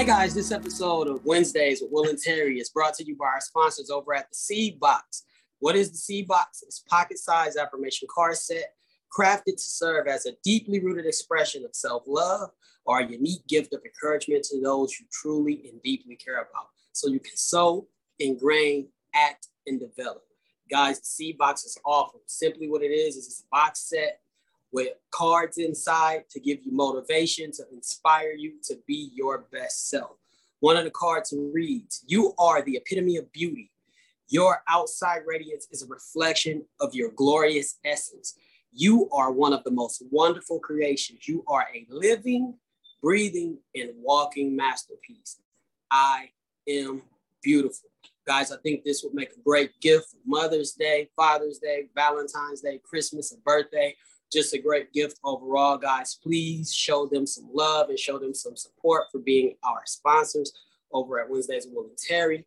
Hey guys, this episode of Wednesdays with Will and Terry is brought to you by our sponsors over at the Seed Box. What is the Seed Box? It's pocket-sized affirmation card set crafted to serve as a deeply rooted expression of self-love or a unique gift of encouragement to those you truly and deeply care about. So you can sow, ingrain, act, and develop. Guys, the Seed Box is awesome. Simply what it is is it's a box set with cards inside to give you motivation, to inspire you to be your best self. One of the cards reads, You are the epitome of beauty. Your outside radiance is a reflection of your glorious essence. You are one of the most wonderful creations. You are a living, breathing, and walking masterpiece. I am beautiful. Guys, I think this would make a great gift for Mother's Day, Father's Day, Valentine's Day, Christmas, and birthday just a great gift overall, guys. Please show them some love and show them some support for being our sponsors over at Wednesdays with Will and Terry.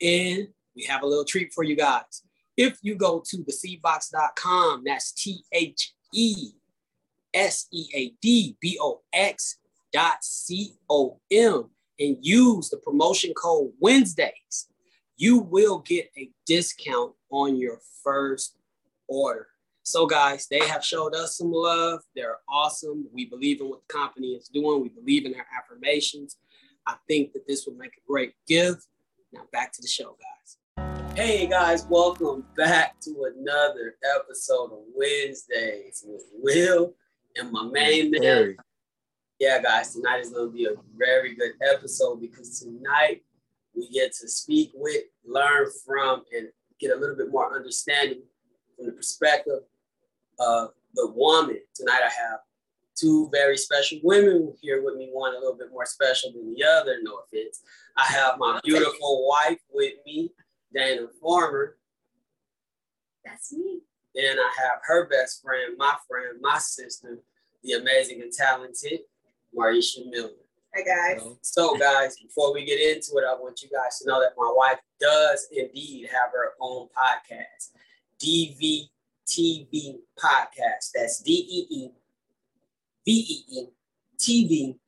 And we have a little treat for you guys. If you go to theseedbox.com, that's T H E S E A D B O X dot C O M, and use the promotion code Wednesdays, you will get a discount on your first order. So, guys, they have showed us some love. They're awesome. We believe in what the company is doing. We believe in their affirmations. I think that this will make a great gift. Now, back to the show, guys. Hey, guys, welcome back to another episode of Wednesdays with Will and my main man. Yeah, guys, tonight is going to be a very good episode because tonight we get to speak with, learn from, and get a little bit more understanding from the perspective uh, the woman. Tonight I have two very special women here with me, one a little bit more special than the other, no offense. I have my beautiful wife with me, Dana Farmer. That's me. Then I have her best friend, my friend, my sister, the amazing and talented Marresha Milner. Hi guys. So guys, before we get into it, I want you guys to know that my wife does indeed have her own podcast, DV TV podcast. That's D E E V E E TV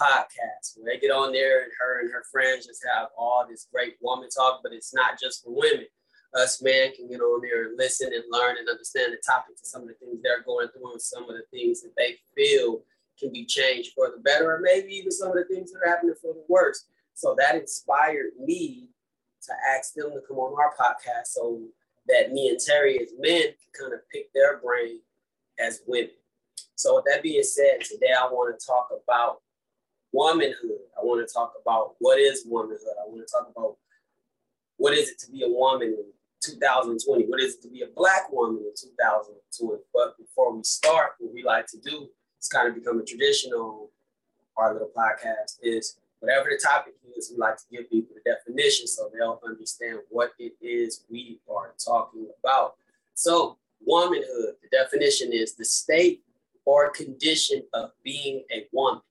podcast. They get on there and her and her friends just have all this great woman talk, but it's not just for women. Us men can get on there and listen and learn and understand the topics and some of the things they're going through and some of the things that they feel can be changed for the better, or maybe even some of the things that are happening for the worse. So that inspired me to ask them to come on our podcast so that me and Terry as men can kind of pick their brain as women. So with that being said, today I want to talk about womanhood. I want to talk about what is womanhood. I want to talk about what is it to be a woman in 2020? What is it to be a black woman in 2020? But before we start, what we like to do is kind of become a traditional our little podcast is whatever the topic is, we like to give people the definition so they'll understand what it is we are talking about. So, womanhood, the definition is the state or condition of being a woman.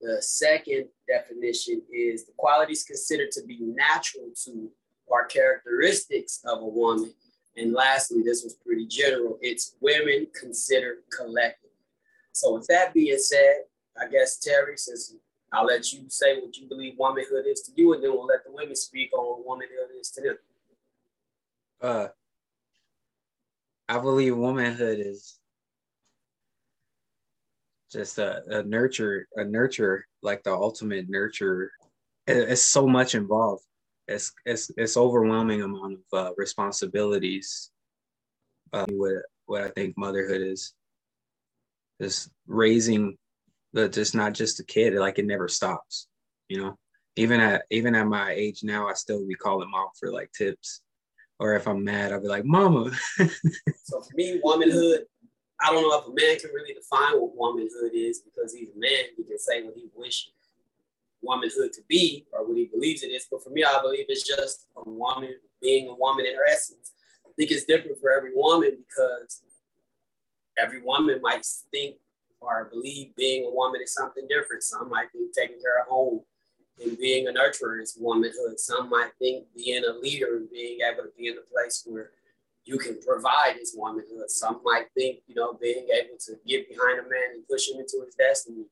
The second definition is the qualities considered to be natural to or characteristics of a woman. And lastly, this was pretty general, it's women considered collective. So, with that being said, I guess Terry, since I'll let you say what you believe womanhood is to you, and then we'll let the women speak on what womanhood is to them. Uh, I believe womanhood is just a, a nurture, a nurture, like the ultimate nurture. It, it's so much involved. It's it's it's overwhelming amount of uh, responsibilities. Uh, what what I think motherhood is, is raising but just not just a kid. Like it never stops, you know. Even at even at my age now, I still be calling mom for like tips, or if I'm mad, I'll be like, "Mama." so for me, womanhood, I don't know if a man can really define what womanhood is because he's a man. He can say what he wish womanhood to be or what he believes it is. But for me, I believe it's just a woman being a woman in her essence. I think it's different for every woman because every woman might think or believe being a woman is something different. Some might think taking care of home and being a nurturer is womanhood. Some might think being a leader and being able to be in a place where you can provide is womanhood. Some might think, you know, being able to get behind a man and push him into his destiny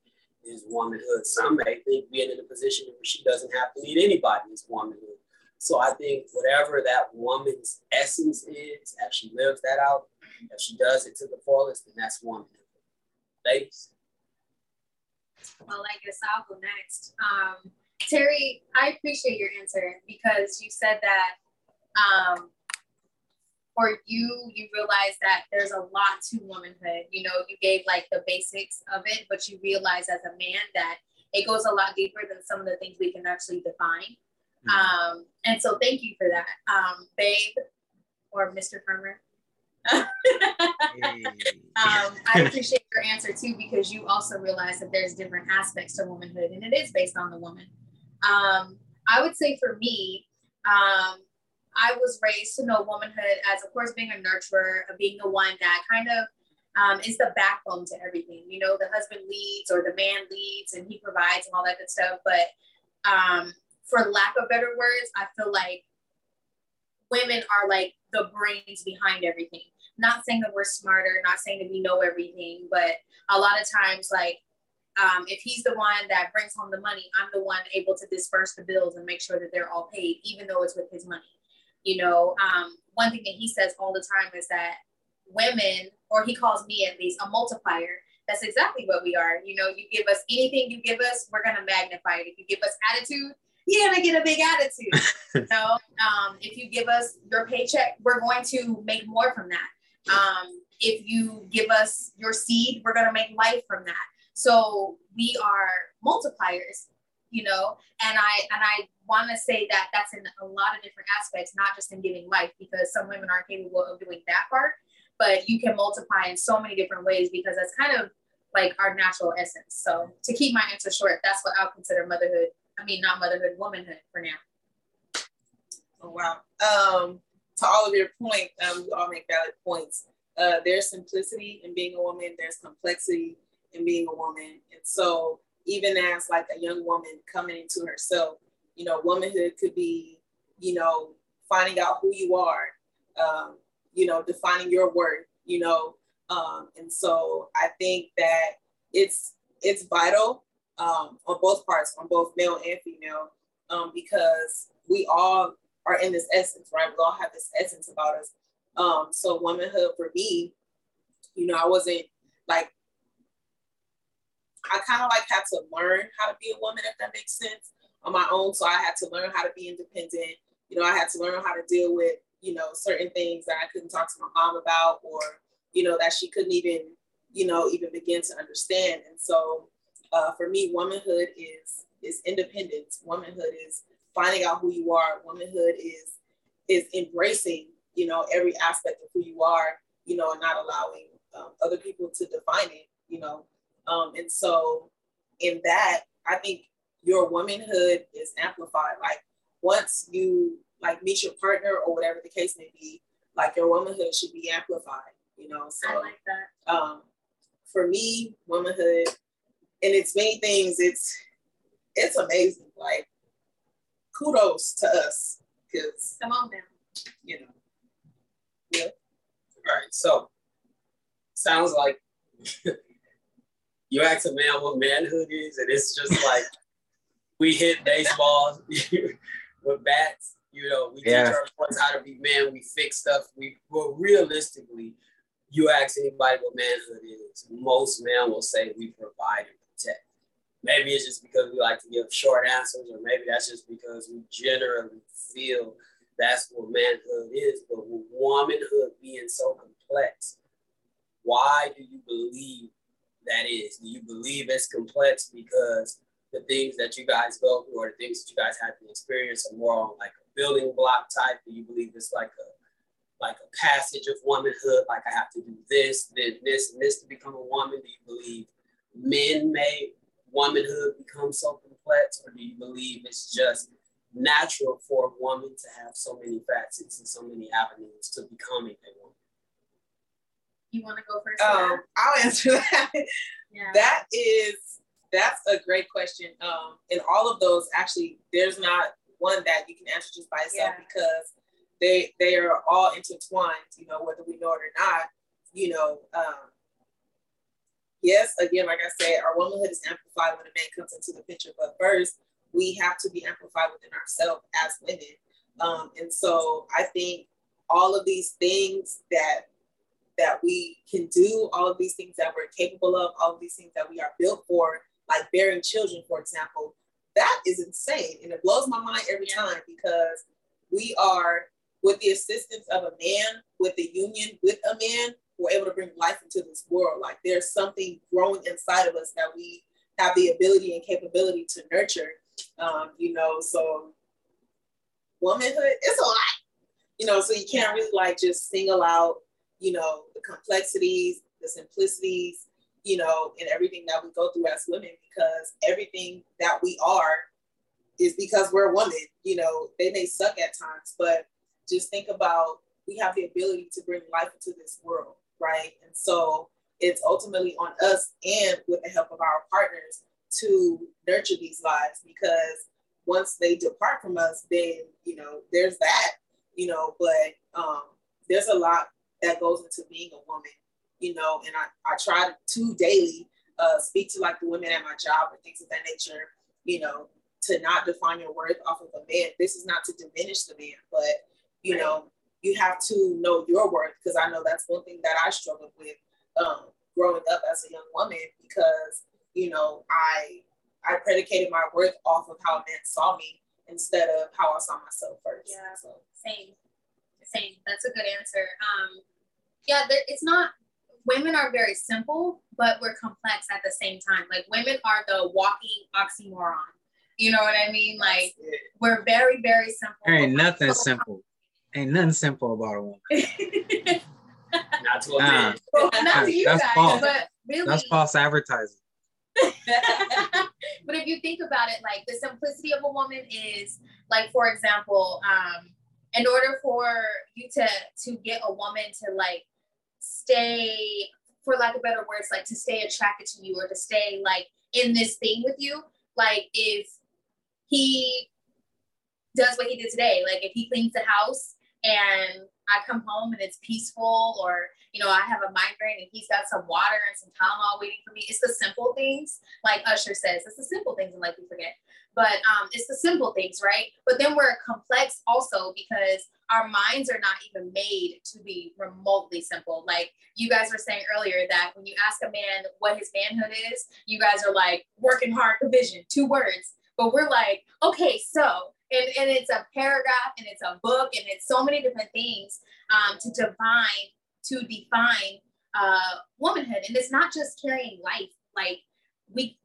is womanhood. Some may think being in a position where she doesn't have to lead anybody is womanhood. So I think whatever that woman's essence is, if she lives that out, if she does it to the fullest, then that's womanhood. Ladies. Well, I guess I'll go next. Um, Terry, I appreciate your answer because you said that um, for you, you realize that there's a lot to womanhood. You know, you gave like the basics of it, but you realize as a man that it goes a lot deeper than some of the things we can actually define. Mm-hmm. Um, and so thank you for that, um, babe or Mr. Farmer. um, I appreciate your answer too because you also realize that there's different aspects to womanhood and it is based on the woman. Um, I would say for me, um, I was raised to know womanhood as, of course, being a nurturer, being the one that kind of um, is the backbone to everything. You know, the husband leads or the man leads and he provides and all that good stuff. But um, for lack of better words, I feel like women are like the brains behind everything. Not saying that we're smarter, not saying that we know everything, but a lot of times, like, um, if he's the one that brings home the money, I'm the one able to disperse the bills and make sure that they're all paid, even though it's with his money. You know, um, one thing that he says all the time is that women, or he calls me at least, a multiplier. That's exactly what we are. You know, you give us anything you give us, we're gonna magnify it. If you give us attitude, you're gonna get a big attitude. you know, um, if you give us your paycheck, we're going to make more from that. Um, if you give us your seed, we're gonna make life from that. So we are multipliers, you know, and I and I want to say that that's in a lot of different aspects, not just in giving life, because some women aren't capable of doing that part, but you can multiply in so many different ways because that's kind of like our natural essence. So to keep my answer short, that's what I'll consider motherhood. I mean, not motherhood, womanhood for now. Oh wow. Um, to all of your point, um, you all make valid points. Uh, there's simplicity in being a woman. There's complexity in being a woman, and so even as like a young woman coming into herself, you know, womanhood could be, you know, finding out who you are, um, you know, defining your worth, you know. Um, and so I think that it's it's vital um, on both parts, on both male and female, um, because we all are in this essence, right? We all have this essence about us. Um, so womanhood for me, you know, I wasn't like I kind of like had to learn how to be a woman, if that makes sense on my own. So I had to learn how to be independent. You know, I had to learn how to deal with, you know, certain things that I couldn't talk to my mom about or, you know, that she couldn't even, you know, even begin to understand. And so uh, for me, womanhood is is independence. Womanhood is finding out who you are. Womanhood is is embracing, you know, every aspect of who you are, you know, and not allowing um, other people to define it, you know. Um, and so in that, I think your womanhood is amplified. Like once you like meet your partner or whatever the case may be, like your womanhood should be amplified, you know. So I like that. Um, for me, womanhood, and it's many things, it's it's amazing. Like kudos to us. Cause come on now. You know. Yeah. All right. So sounds like you ask a man what manhood is, and it's just like we hit baseballs with bats. You know, we yeah. teach our boys how to be men. We fix stuff. We well, realistically, you ask anybody what manhood is, most men will say we provide and protect. Maybe it's just because we like to give short answers, or maybe that's just because we generally feel that's what manhood is. But with womanhood being so complex, why do you believe that is? Do you believe it's complex because the things that you guys go through or the things that you guys have to experience are more on like a building block type? Do you believe it's like a like a passage of womanhood, like I have to do this, then this, and this to become a woman? Do you believe men made womanhood become so complex, or do you believe it's just natural for a woman to have so many facets and so many avenues to becoming a woman? You want to go first? Um, I'll answer that. Yeah. That is that's a great question. Um, and all of those actually, there's not one that you can answer just by itself yeah. because they they are all intertwined. You know, whether we know it or not. You know, um, yes, again, like I said, our womanhood is amplified when a man comes into the picture. But first, we have to be amplified within ourselves as women. Um, and so I think all of these things that that we can do, all of these things that we're capable of, all of these things that we are built for, like bearing children, for example, that is insane. And it blows my mind every time because we are, with the assistance of a man, with the union with a man, we're able to bring life into this world. Like there's something growing inside of us that we have the ability and capability to nurture. Um, you know, so womanhood is a lot. You know, so you can't really like just single out, you know, the complexities, the simplicities, you know, and everything that we go through as women because everything that we are is because we're a woman. You know, they may suck at times, but just think about we have the ability to bring life into this world right? And so it's ultimately on us and with the help of our partners to nurture these lives because once they depart from us, then you know there's that, you know, but um, there's a lot that goes into being a woman, you know, and I, I try to daily uh, speak to like the women at my job and things of that nature, you know, to not define your worth off of a man. This is not to diminish the man, but you know, you have to know your worth because I know that's one thing that I struggled with um, growing up as a young woman because you know I I predicated my worth off of how men saw me instead of how I saw myself first. Yeah, so. same, same. That's a good answer. Um, yeah, it's not. Women are very simple, but we're complex at the same time. Like women are the walking oxymoron. You know what I mean? Like we're very, very simple. There ain't nothing simple. Ain't nothing simple about a woman. not to a man. Well, not to you that's guys, false. but really. That's false advertising. but if you think about it, like the simplicity of a woman is like, for example, um, in order for you to to get a woman to like stay, for lack of better words, like to stay attracted to you or to stay like in this thing with you, like if he does what he did today, like if he cleans the house and I come home and it's peaceful, or you know, I have a migraine and he's got some water and some Tylenol waiting for me. It's the simple things, like Usher says, it's the simple things and like we forget. But um, it's the simple things, right? But then we're complex also because our minds are not even made to be remotely simple. Like you guys were saying earlier that when you ask a man what his manhood is, you guys are like working hard provision, two words. But we're like, okay, so and, and it's a paragraph and it's a book and it's so many different things um, to define to define uh, womanhood and it's not just carrying life like we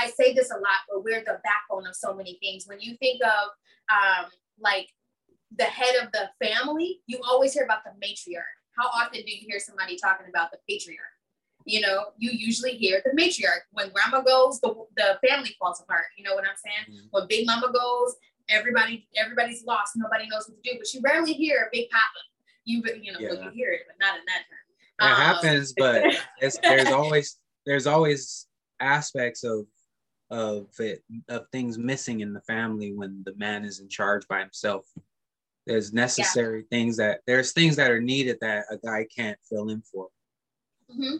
i say this a lot but we're the backbone of so many things when you think of um, like the head of the family you always hear about the matriarch how often do you hear somebody talking about the patriarch you know, you usually hear the matriarch. When grandma goes, the, the family falls apart. You know what I'm saying? Mm-hmm. When big mama goes, everybody everybody's lost nobody knows what to do but you rarely hear a big papa you you know yeah. well, you hear it but not in that term it um, happens but there's always there's always aspects of of it of things missing in the family when the man is in charge by himself there's necessary yeah. things that there's things that are needed that a guy can't fill in for mm-hmm.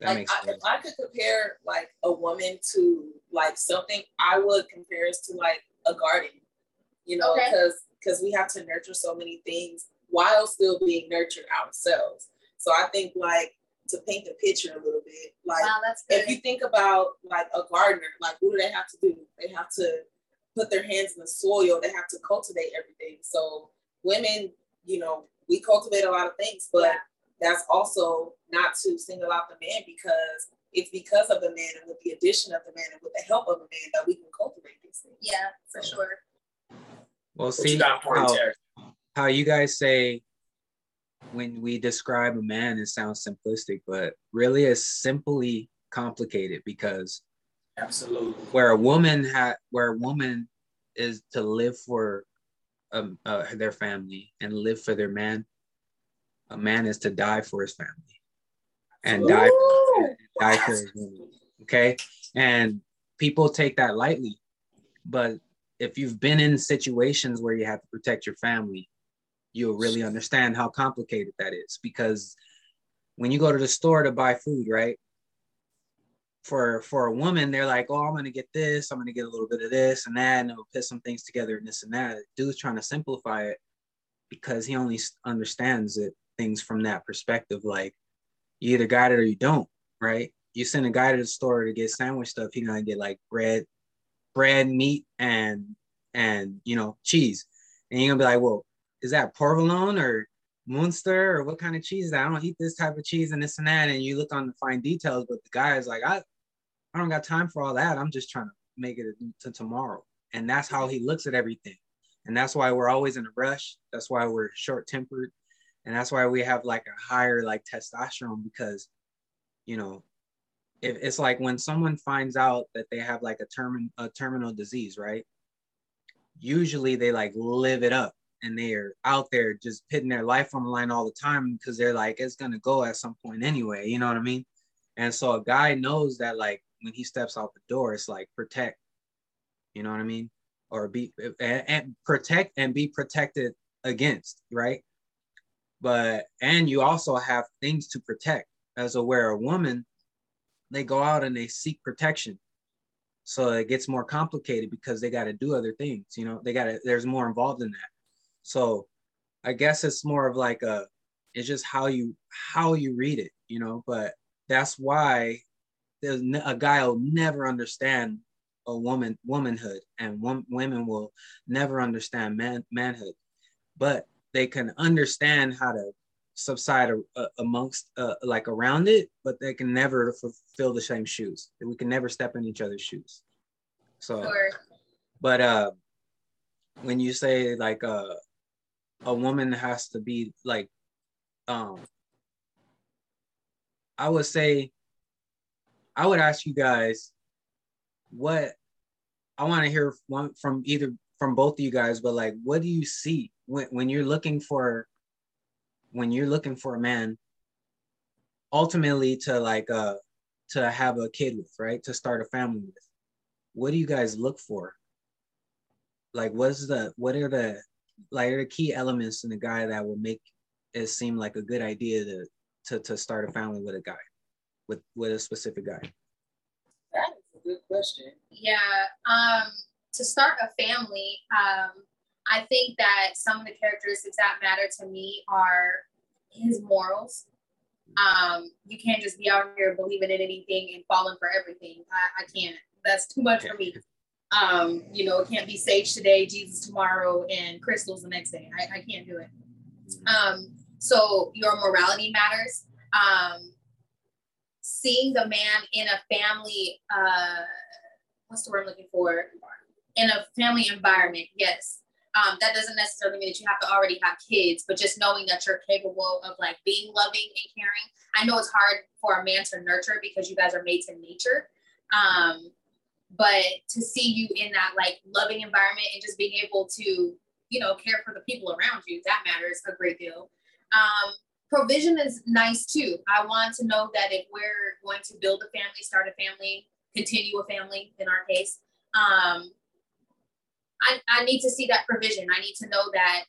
that like, makes I, if i could compare like a woman to like something i would compare us to like a garden, you know, because okay. because we have to nurture so many things while still being nurtured ourselves. So I think like to paint the picture a little bit, like wow, if you think about like a gardener, like what do they have to do? They have to put their hands in the soil. They have to cultivate everything. So women, you know, we cultivate a lot of things, but yeah. that's also not to single out the man because it's because of the man and with the addition of the man and with the help of the man that we can cultivate these things. Yeah, for sure. Well, see how, how you guys say when we describe a man, it sounds simplistic, but really it's simply complicated because absolutely where a woman had where a woman is to live for um, uh, their family and live for their man, a man is to die for his family and die, his woman. Okay. And people take that lightly. But if you've been in situations where you have to protect your family, you'll really understand how complicated that is. Because when you go to the store to buy food, right? for for a woman, they're like, oh, I'm gonna get this, I'm gonna get a little bit of this and that, and it'll put some things together and this and that. Dude's trying to simplify it because he only understands it things from that perspective. Like you either got it or you don't, right? You send a guy to the store to get sandwich stuff, he's gonna get like bread, bread, meat, and and you know cheese, and you're gonna be like, well, is that provolone or Munster or what kind of cheese that I don't eat this type of cheese and this and that. And you look on the fine details, but the guy is like, I, I don't got time for all that. I'm just trying to make it to tomorrow. And that's how he looks at everything. And that's why we're always in a rush. That's why we're short tempered. And that's why we have like a higher like testosterone because, you know, if it's like when someone finds out that they have like a term a terminal disease, right? Usually they like live it up and they're out there just putting their life on the line all the time because they're like it's gonna go at some point anyway you know what i mean? And so a guy knows that like when he steps out the door it's like protect you know what i mean? Or be and, and protect and be protected against right? But and you also have things to protect as a where a woman they go out and they seek protection so it gets more complicated because they got to do other things you know they got to there's more involved in that so I guess it's more of like a it's just how you how you read it, you know. But that's why there's a guy will never understand a woman womanhood, and one, women will never understand man manhood, but they can understand how to subside a, a, amongst uh, like around it, but they can never fulfill the same shoes. We can never step in each other's shoes. So, sure. but uh, when you say like uh, a woman has to be like um I would say I would ask you guys what I want to hear one from either from both of you guys, but like what do you see when, when you're looking for when you're looking for a man ultimately to like uh to have a kid with, right? To start a family with. What do you guys look for? Like what's the what are the like are the key elements in a guy that will make it seem like a good idea to to, to start a family with a guy with with a specific guy that is a good question yeah um to start a family um i think that some of the characteristics that matter to me are his morals um you can't just be out here believing in anything and falling for everything i, I can't that's too much for me um, you know, it can't be sage today, Jesus tomorrow, and crystals the next day. I, I can't do it. Um, so your morality matters. Um, seeing the man in a family, uh, what's the word I'm looking for? In a family environment, yes. Um, that doesn't necessarily mean that you have to already have kids, but just knowing that you're capable of like being loving and caring. I know it's hard for a man to nurture because you guys are made to nature. Um, but to see you in that like loving environment and just being able to you know care for the people around you that matters a great deal um, provision is nice too i want to know that if we're going to build a family start a family continue a family in our case um, I, I need to see that provision i need to know that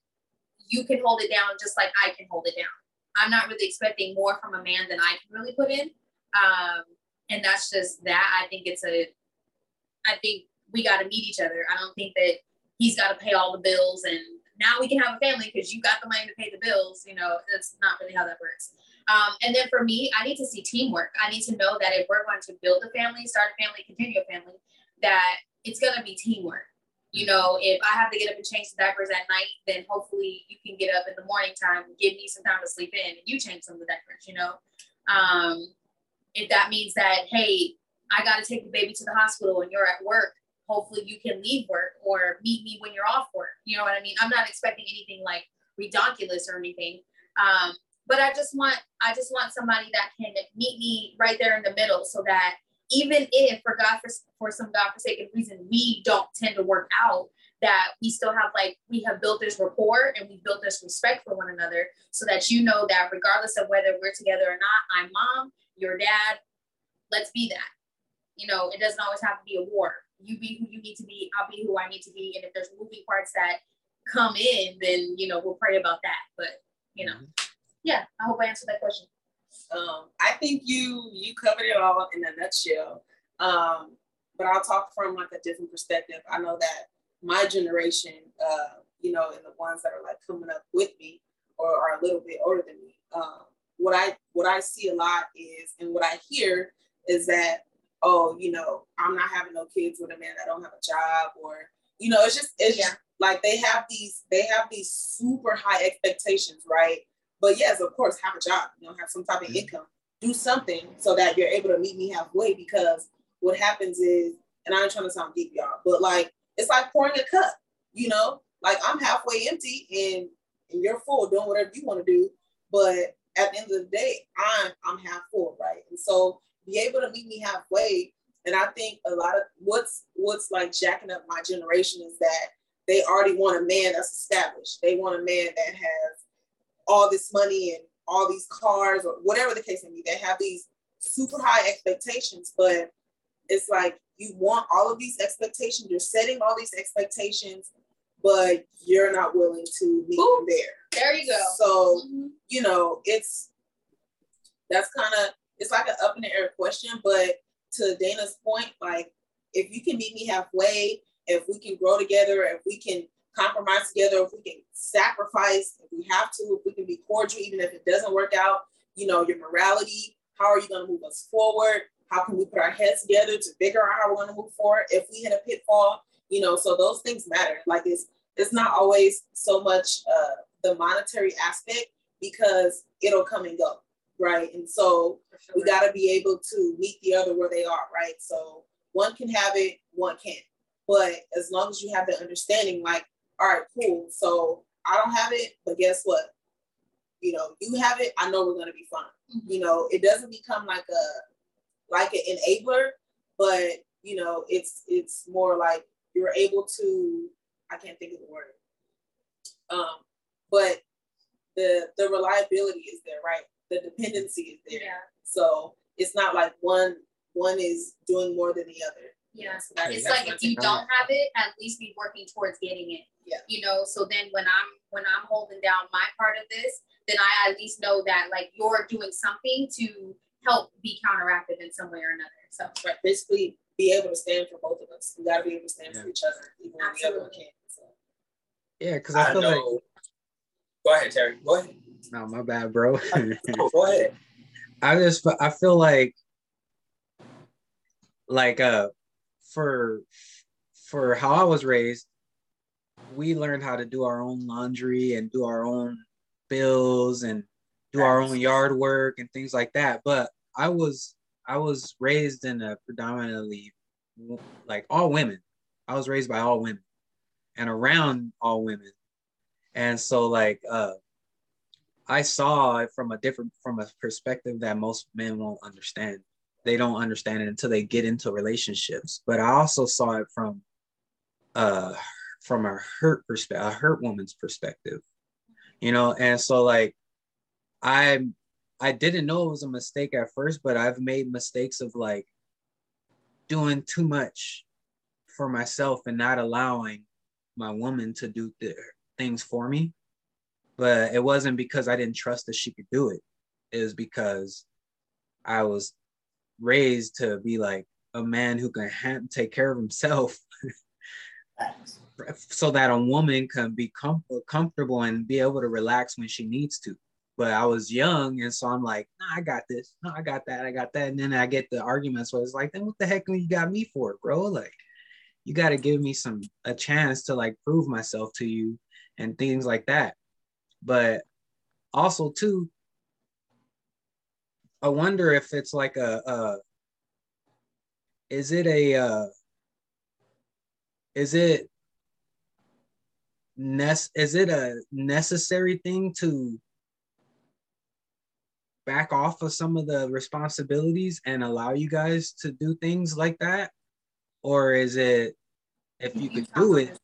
you can hold it down just like i can hold it down i'm not really expecting more from a man than i can really put in um, and that's just that i think it's a I think we got to meet each other. I don't think that he's got to pay all the bills and now we can have a family because you got the money to pay the bills. You know, that's not really how that works. Um, and then for me, I need to see teamwork. I need to know that if we're going to build a family, start a family, continue a family, that it's going to be teamwork. You know, if I have to get up and change the diapers at night, then hopefully you can get up in the morning time, give me some time to sleep in, and you change some of the diapers. You know, um, if that means that hey, I got to take the baby to the hospital and you're at work, hopefully you can leave work or meet me when you're off work. You know what I mean? I'm not expecting anything like ridiculous or anything. Um, but I just want I just want somebody that can meet me right there in the middle so that even if for God for, for some God forsaken reason we don't tend to work out, that we still have like we have built this rapport and we built this respect for one another so that you know that regardless of whether we're together or not, I'm mom, your dad, let's be that you know, it doesn't always have to be a war. You be who you need to be, I'll be who I need to be. And if there's moving parts that come in, then you know, we'll pray about that. But you know, mm-hmm. yeah, I hope I answered that question. Um, I think you you covered it all in a nutshell. Um, but I'll talk from like a different perspective. I know that my generation, uh, you know, and the ones that are like coming up with me or are a little bit older than me, um, what I what I see a lot is, and what I hear is that, oh, you know, I'm not having no kids with a man that don't have a job, or you know, it's just it's yeah. like they have these they have these super high expectations, right? But yes, of course, have a job, you know, have some type of income, do something so that you're able to meet me halfway. Because what happens is, and I'm trying to sound deep, y'all, but like it's like pouring a cup, you know, like I'm halfway empty and, and you're full doing whatever you want to do. But at the end of the day, I'm I'm half full, right? And so be able to meet me halfway. And I think a lot of what's what's like jacking up my generation is that they already want a man that's established. They want a man that has all this money and all these cars or whatever the case may be. They have these super high expectations, but it's like you want all of these expectations, you're setting all these expectations, but you're not willing to meet Ooh, them there. There you go. So, mm-hmm. you know, it's that's kind of it's like an up in the air question, but to Dana's point, like if you can meet me halfway, if we can grow together, if we can compromise together, if we can sacrifice, if we have to, if we can be cordial, even if it doesn't work out, you know, your morality, how are you going to move us forward? How can we put our heads together to figure out how we're going to move forward if we hit a pitfall? You know, so those things matter. Like it's it's not always so much uh, the monetary aspect because it'll come and go, right? And so sure. we got to be able to meet the other where they are, right? So one can have it, one can't. But as long as you have the understanding, like, all right, cool. So I don't have it, but guess what? You know, you have it. I know we're gonna be fine. Mm-hmm. You know, it doesn't become like a like an enabler, but you know, it's it's more like you're able to. I can't think of the word. Um, but the the reliability is there, right? The dependency is there. Yeah. So it's not like one one is doing more than the other. Yeah. So it's like if you don't have it, at least be working towards getting it. Yeah. You know, so then when I'm when I'm holding down my part of this, then I at least know that like you're doing something to help be counteractive in some way or another. So right, basically be able to stand for both of us. We gotta be able to stand yeah. for each other, even when the other one can't. So. Yeah, because I, I, feel know. like Go ahead, Terry. Go ahead. No, my bad, bro. oh, go ahead. I just I feel like like uh for for how I was raised, we learned how to do our own laundry and do our own bills and do our own yard work and things like that. But I was I was raised in a predominantly like all women. I was raised by all women and around all women. And so like uh I saw it from a different from a perspective that most men won't understand. They don't understand it until they get into relationships. But I also saw it from uh from a hurt perspective, a hurt woman's perspective. You know, and so like I I didn't know it was a mistake at first, but I've made mistakes of like doing too much for myself and not allowing my woman to do the things for me. But it wasn't because I didn't trust that she could do it. It was because I was raised to be like a man who can ha- take care of himself so that a woman can be com- comfortable and be able to relax when she needs to but I was young, and so I'm like, nah, I got this. No, I got that. I got that. And then I get the arguments where it's like, then what the heck do you got me for, bro? Like, you got to give me some a chance to like prove myself to you and things like that. But also too, I wonder if it's like a, a is it a uh, is it ness is it a necessary thing to back off of some of the responsibilities and allow you guys to do things like that? Or is it if you could do it,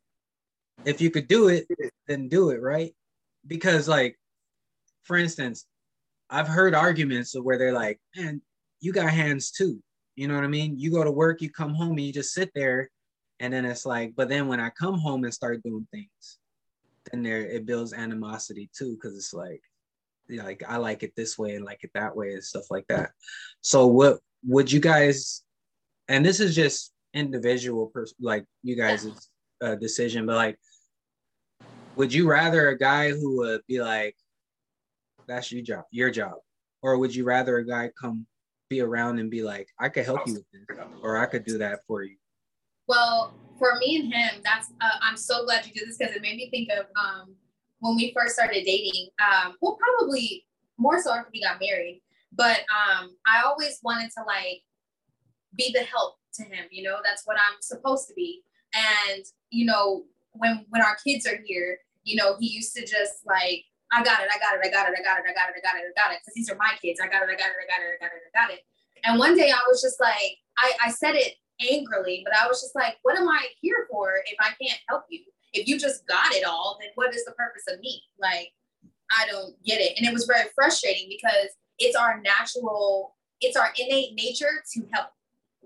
if you could do it, then do it, right? Because like, for instance, I've heard arguments of where they're like, man, you got hands too. You know what I mean? You go to work, you come home and you just sit there. And then it's like, but then when I come home and start doing things, then there it builds animosity too, because it's like, like I like it this way and like it that way and stuff like that. So what would you guys and this is just individual, pers- like you guys' uh, decision, but like, would you rather a guy who would be like, "That's your job, your job," or would you rather a guy come be around and be like, "I could help you with this," or "I could do that for you"? Well, for me and him, that's uh, I'm so glad you did this because it made me think of um, when we first started dating. Um, well, probably more so after we got married. But um, I always wanted to like be the help to him. You know, that's what I'm supposed to be. And you know, when when our kids are here, you know, he used to just like, I got it, I got it, I got it, I got it, I got it, I got it, I got it, because these are my kids. I got it, I got it, I got it, I got it, I got it. And one day I was just like, I, I said it angrily, but I was just like, what am I here for if I can't help you? If you just got it all, then what is the purpose of me? Like, I don't get it. And it was very frustrating because it's our natural, it's our innate nature to help,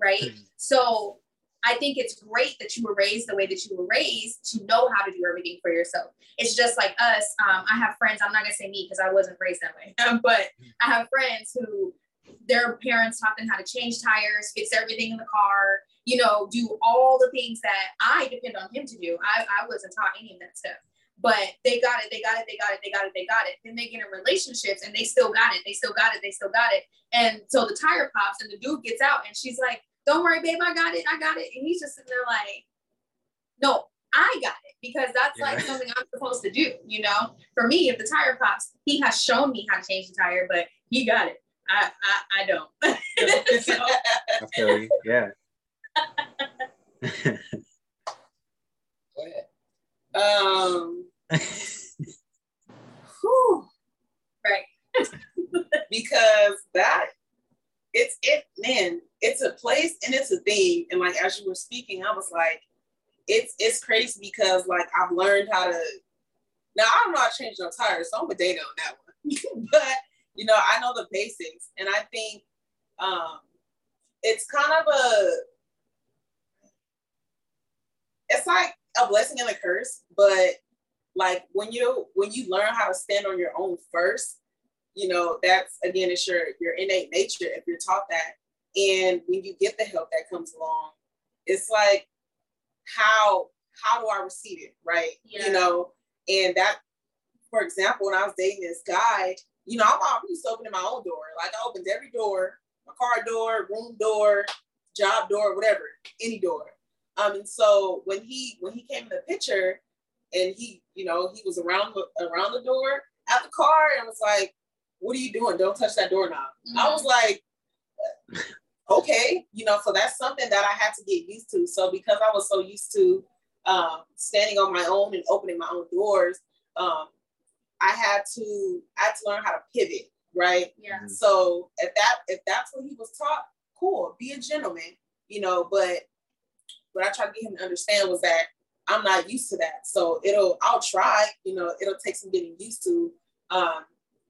right? Mm-hmm. So I think it's great that you were raised the way that you were raised to know how to do everything for yourself. It's just like us. Um, I have friends, I'm not gonna say me because I wasn't raised that way, but I have friends who their parents taught them how to change tires, fix everything in the car, you know, do all the things that I depend on him to do. I, I wasn't taught any of that stuff. But they got it, they got it, they got it, they got it, they got it. Then they get in relationships and they still got it, they still got it, they still got it. And so the tire pops and the dude gets out and she's like, Don't worry, babe, I got it, I got it. And he's just sitting there like, No, I got it because that's yeah. like something I'm supposed to do, you know? For me, if the tire pops, he has shown me how to change the tire, but he got it. I I, I don't. so, I feel you. Yeah. Um. whew, right. because that it's it man it's a place and it's a thing. And like as you were speaking i was like it's it's crazy because like i've learned how to now i don't know how to no tires so i'm a Dana on that one. But you know, I know the basics, and I think um, it's kind of a it's like a blessing and a curse, but like when you when you learn how to stand on your own first, you know, that's again it's your your innate nature if you're taught that. And when you get the help that comes along, it's like how how do I receive it? Right. Yeah. You know, and that for example, when I was dating this guy, you know, I'm always opening my own door. Like I opened every door, my car door, room door, job door, whatever, any door. Um, and so when he when he came in the picture, and he, you know, he was around the around the door at the car, and was like, "What are you doing? Don't touch that doorknob." Mm-hmm. I was like, "Okay," you know. So that's something that I had to get used to. So because I was so used to um, standing on my own and opening my own doors, um, I had to I had to learn how to pivot, right? Yeah. Mm-hmm. So if that if that's what he was taught, cool, be a gentleman, you know. But what I tried to get him to understand was that I'm not used to that. So it'll I'll try, you know, it'll take some getting used to. Um,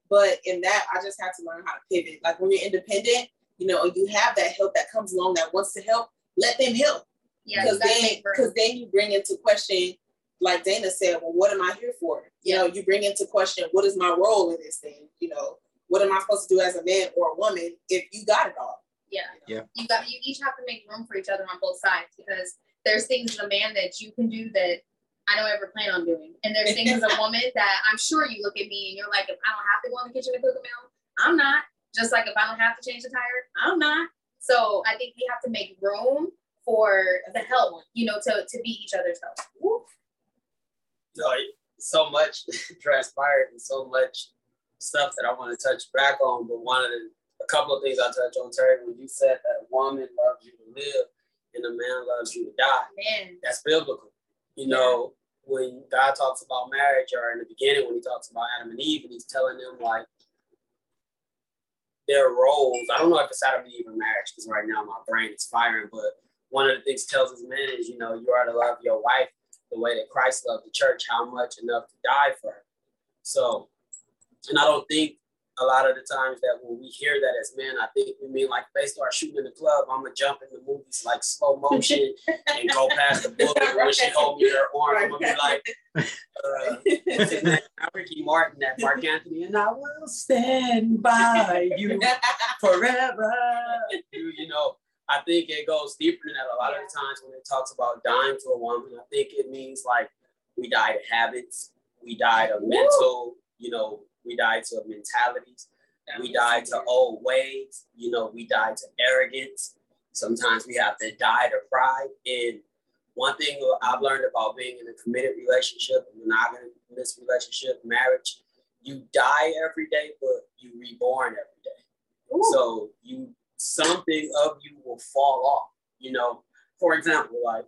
but in that, I just had to learn how to pivot. Like when you're independent, you know, you have that help that comes along that wants to help, let them help. Yeah, because then because then you bring into question like Dana said, well, what am I here for? You know, you bring into question, what is my role in this thing? You know, what am I supposed to do as a man or a woman if you got it all? Yeah. Yeah. You got you each have to make room for each other on both sides because there's things as a man that you can do that I don't ever plan on doing. And there's things as a woman that I'm sure you look at me and you're like, if I don't have to go in the kitchen and cook a meal, I'm not. Just like if I don't have to change the tire, I'm not. So I think we have to make room for the help, you know, to, to be each other's help. Woo so much transpired and so much stuff that I want to touch back on. But one of the, a couple of things I touch on, Terry, when you said that a woman loves you to live and a man loves you to die, man. that's biblical. You know, when God talks about marriage, or in the beginning when He talks about Adam and Eve, and He's telling them like their roles. I don't know if it's Adam and Eve or marriage because right now my brain is firing. But one of the things tells us men is, you know, you are to love your wife the way that Christ loved the church, how much enough to die for her. So, and I don't think a lot of the times that when we hear that as men, I think we mean like they start shooting in the club, I'm gonna jump in the movies like slow motion and go past the bullet right. when she hold me her arm. I'm gonna be like, uh, Ricky Martin, that Marc Anthony, and I will stand by you forever. You, you know, I think it goes deeper than that. A lot yeah. of the times when it talks about dying to a woman, I think it means like we die to habits, we die to Woo! mental, you know, we die to mentalities, that we die to old ways, you know, we die to arrogance. Sometimes we have to die to pride. And one thing I've learned about being in a committed relationship, a monogamous relationship, marriage, you die every day, but you reborn every day. Ooh. So you something of you will fall off. You know, for example, like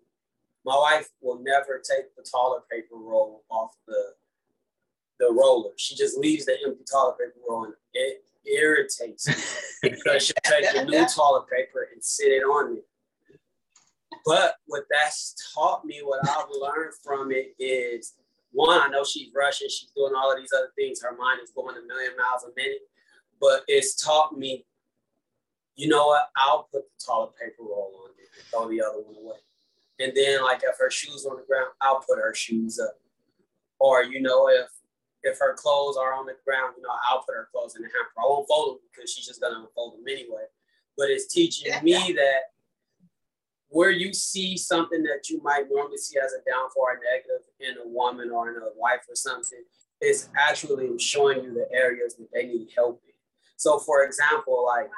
my wife will never take the toilet paper roll off the the roller. She just leaves the empty toilet paper roll and it irritates me because she'll take the new toilet paper and sit it on me. But what that's taught me, what I've learned from it is one, I know she's rushing, she's doing all of these other things. Her mind is going a million miles a minute, but it's taught me, you know what? I'll put the toilet paper roll on it and throw the other one away. And then, like, if her shoes on the ground, I'll put her shoes up. Or, you know, if if her clothes are on the ground, you know, I'll put her clothes in the hamper. I won't fold them because she's just gonna unfold them anyway. But it's teaching me that where you see something that you might normally see as a downfall or negative in a woman or in a wife or something, is actually showing you the areas that they need help in. So, for example, like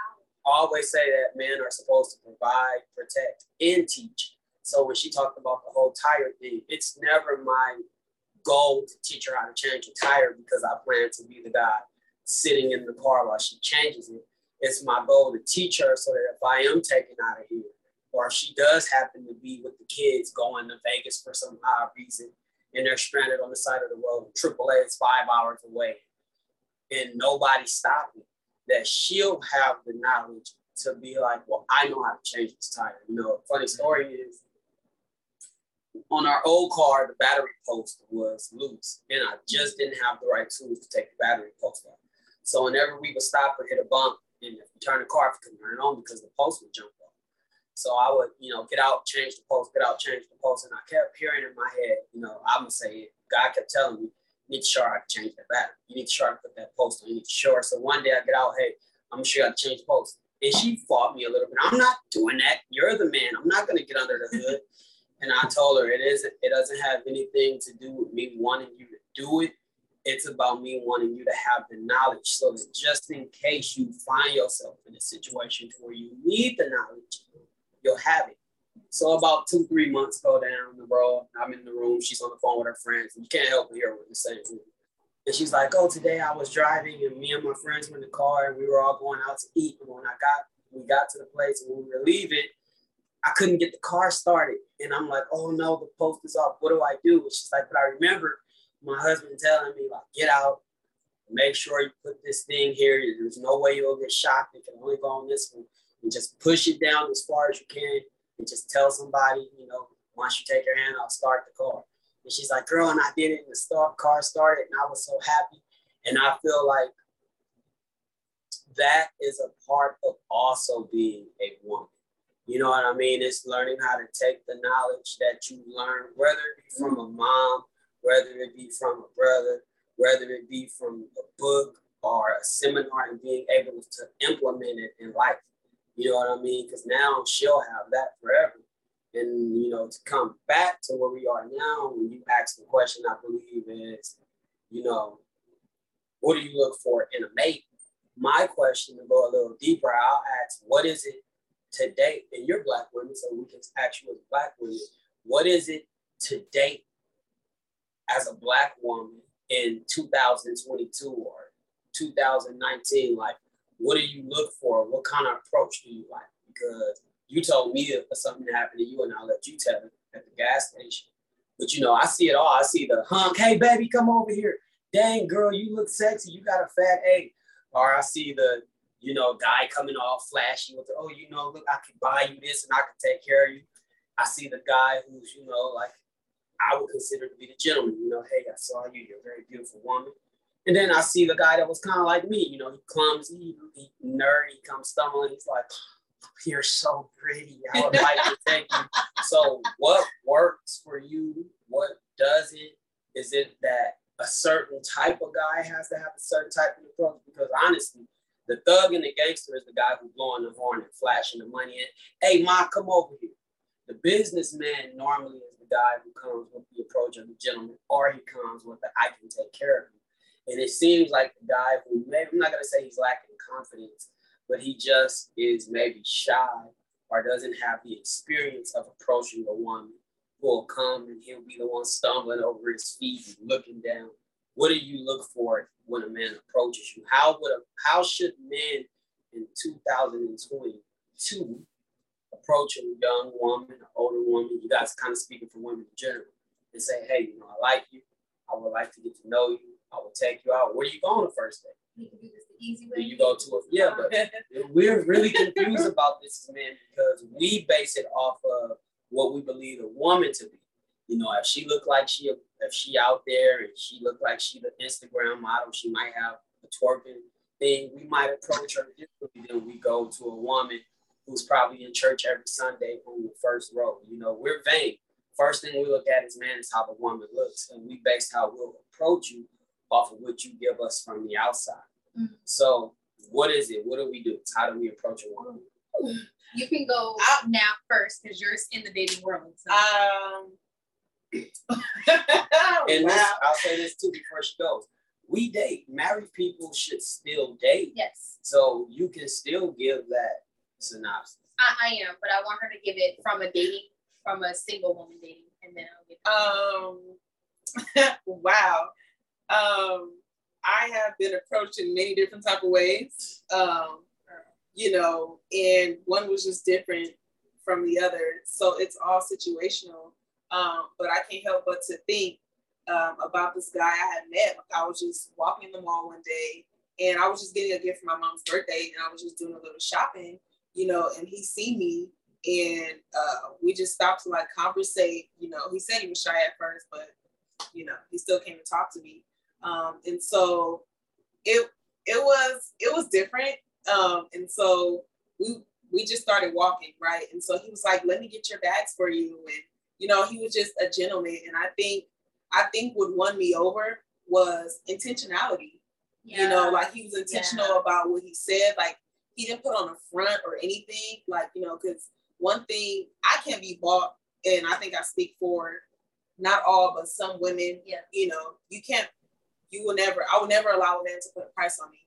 I always say that men are supposed to provide, protect, and teach. So when she talked about the whole tire thing, it's never my goal to teach her how to change a tire because I plan to be the guy sitting in the car while she changes it. It's my goal to teach her so that if I am taken out of here, or if she does happen to be with the kids going to Vegas for some odd reason, and they're stranded on the side of the road, AAA is five hours away, and nobody stopping, that she'll have the knowledge to be like, well, I know how to change this tire. You know, funny story is on our old car, the battery post was loose, and I just didn't have the right tools to take the battery post off. So whenever we would stop or hit a bump, and if we turn the car, we couldn't turn it on because the post would jump off. So I would, you know, get out, change the post, get out, change the post, and I kept hearing in my head, you know, I'm gonna say it. God kept telling me, you need to her how change the battery. You need to her to put that post on. You need to her. So one day I get out, hey, I'm show you change the post. And she fought me a little bit. I'm not doing that. You're the man. I'm not gonna get under the hood. And I told her it isn't, it doesn't have anything to do with me wanting you to do it. It's about me wanting you to have the knowledge so that just in case you find yourself in a situation where you need the knowledge, you'll have it. So about two, three months go down the road. I'm in the room. She's on the phone with her friends. And you can't help but hear what the same thing. And she's like, "Oh, today I was driving, and me and my friends were in the car, and we were all going out to eat. And when I got, we got to the place, and we were leaving, I couldn't get the car started. And I'm like, oh no, the post is off. What do I do? And she's like, but I remember my husband telling me, like, get out, make sure you put this thing here. There's no way you'll get shocked. It can only go on this one. And just push it down as far as you can and just tell somebody, you know, once you take your hand, I'll start the car. And she's like, girl, and I did it and the start, car started and I was so happy. And I feel like that is a part of also being a woman you know what I mean? It's learning how to take the knowledge that you learn, whether it be from a mom, whether it be from a brother, whether it be from a book or a seminar, and being able to implement it in life. You know what I mean? Because now she'll have that forever. And you know, to come back to where we are now, when you ask the question, I believe is, you know, what do you look for in a mate? My question to go a little deeper, I'll ask, what is it to date, and you're black women, so we can ask you as black women, what is it to date as a black woman in 2022 or 2019? Like, what do you look for? What kind of approach do you like? Because you told me if something happened to you, and I'll let you tell it at the gas station. But you know, I see it all. I see the hunk, hey baby, come over here. Dang girl, you look sexy. You got a fat A. Or I see the you know, guy coming all flashy with, oh, you know, look, I can buy you this and I can take care of you. I see the guy who's, you know, like I would consider to be the gentleman, you know, hey, I saw you, you're a very beautiful woman. And then I see the guy that was kind of like me, you know, he clumsy, he, he nerdy, he comes stumbling, he's like, oh, you're so pretty. I would like to thank you. So what works for you? What doesn't? Is it that a certain type of guy has to have a certain type of approach? Because honestly, the thug and the gangster is the guy who's blowing the horn and flashing the money in. Hey, Ma, come over here. The businessman normally is the guy who comes with the approach of the gentleman, or he comes with the I can take care of you. And it seems like the guy who maybe I'm not gonna say he's lacking confidence, but he just is maybe shy or doesn't have the experience of approaching the woman who will come and he'll be the one stumbling over his feet and looking down. What do you look for when a man approaches you? How would a, how should men in 2022 approach a young woman, an older woman? You guys kind of speaking for women in general, and say, hey, you know, I like you. I would like to get to know you. I will take you out. Where are you going the first day? You can do this the easy way. Do you go to a yeah? But we're really confused about this as men because we base it off of what we believe a woman to be. You know, if she look like she if she out there and she look like she the Instagram model, she might have a twerking thing. We might approach her differently than we go to a woman who's probably in church every Sunday on the first row. You know, we're vain. First thing we look at is man is how the woman looks, and we base how we'll approach you off of what you give us from the outside. Mm-hmm. So, what is it? What do we do? How do we approach a woman? You can go out now first because you're in the dating world. So. Um. and wow. this, I'll say this too before she goes. We date. Married people should still date. Yes. So you can still give that synopsis. I, I am, but I want her to give it from a dating, from a single woman dating, and then I'll give. Um. wow. Um, I have been approached in many different type of ways. Um, you know, and one was just different from the other. So it's all situational. Um, but I can't help but to think um, about this guy I had met. Like I was just walking in the mall one day and I was just getting a gift for my mom's birthday and I was just doing a little shopping, you know, and he see me and uh, we just stopped to like conversate. You know, he said he was shy at first, but you know, he still came to talk to me. Um, and so it it was it was different. Um, and so we we just started walking, right? And so he was like, "Let me get your bags for you," and you know, he was just a gentleman. And I think I think what won me over was intentionality. Yeah. You know, like he was intentional yeah. about what he said. Like he didn't put on a front or anything. Like you know, because one thing I can't be bought, and I think I speak for not all, but some women. Yeah. You know, you can't you will never, I will never allow a man to put a price on me.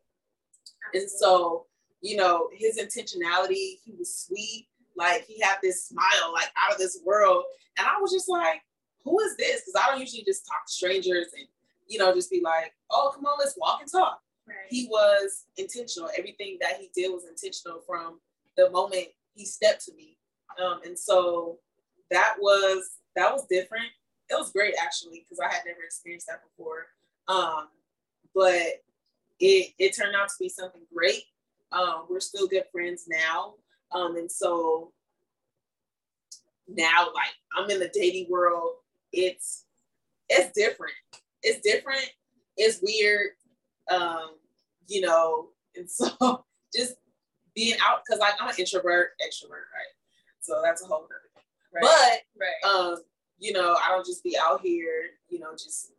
And so, you know, his intentionality, he was sweet. Like he had this smile, like out of this world. And I was just like, who is this? Because I don't usually just talk to strangers and, you know, just be like, oh, come on, let's walk and talk. Right. He was intentional. Everything that he did was intentional from the moment he stepped to me. Um, and so that was that was different. It was great actually because I had never experienced that before. Um, but it it turned out to be something great. Um, we're still good friends now. Um, and so now like I'm in the dating world, it's it's different. It's different. It's weird. Um, you know, and so just being out because like I'm an introvert, extrovert, right? So that's a whole other thing. Right. But right. um, you know, I don't just be out here, you know, just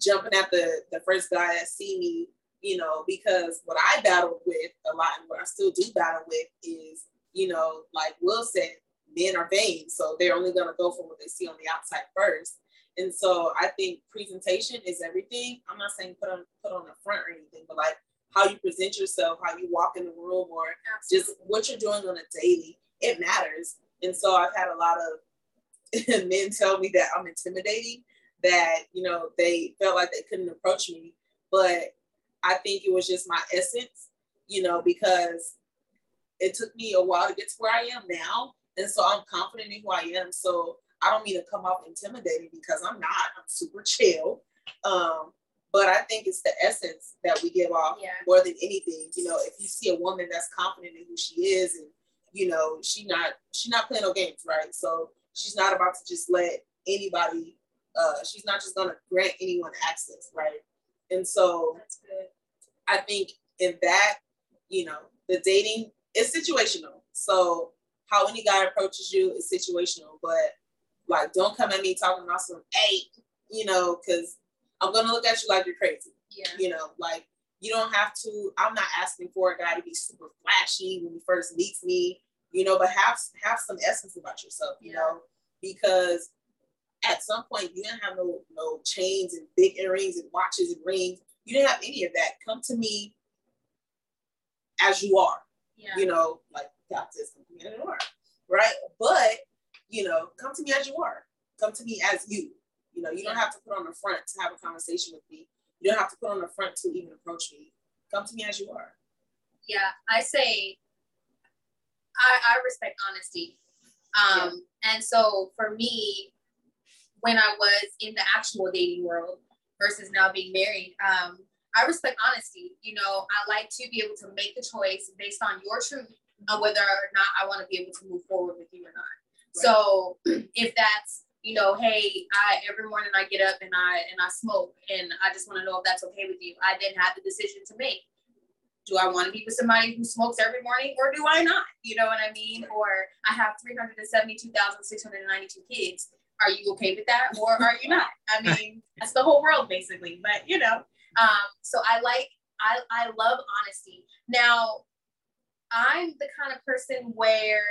jumping at the the first guy that see me, you know, because what I battled with a lot and what I still do battle with is, you know, like Will said, men are vain, so they're only gonna go for what they see on the outside first. And so I think presentation is everything. I'm not saying put on put on the front or anything, but like how you present yourself, how you walk in the room, or just what you're doing on a daily, it matters. And so I've had a lot of men tell me that I'm intimidating that you know they felt like they couldn't approach me but i think it was just my essence you know because it took me a while to get to where i am now. And so i'm confident in who i am. So i don't mean to come off intimidating because i'm not. I'm super chill. Um, but i think it's the essence that we give off yeah. more than anything. You know if you see a woman that's confident in who she is and you know she not she not playing no games right? So she's not about to just let anybody uh, she's not just gonna grant anyone access, right? And so I think in that, you know, the dating is situational. So how any guy approaches you is situational, but like don't come at me talking about some hey, you know, because I'm gonna look at you like you're crazy. Yeah. You know, like You don't have to. I'm not asking for a guy to be super flashy when he first meets me, you know, but have have some essence about yourself, you yeah. know, because at some point you didn't have no no chains and big earrings and watches and rings. You didn't have any of that. Come to me as you are. Yeah. You know, like says, come to me as you are. Right. But, you know, come to me as you are. Come to me as you. You know, you don't have to put on the front to have a conversation with me. You don't have to put on the front to even approach me. Come to me as you are. Yeah, I say I, I respect honesty. Um, yeah. and so for me, when I was in the actual dating world versus now being married, um, I respect honesty. You know, I like to be able to make the choice based on your truth on whether or not I want to be able to move forward with you or not. Right. So if that's you know, hey, I every morning I get up and I and I smoke and I just want to know if that's okay with you. I then have the decision to make. Do I want to be with somebody who smokes every morning or do I not? You know what I mean? Or I have 372,692 kids. Are you okay with that or are you not? I mean, that's the whole world basically, but you know, um, so I like, I, I love honesty. Now, I'm the kind of person where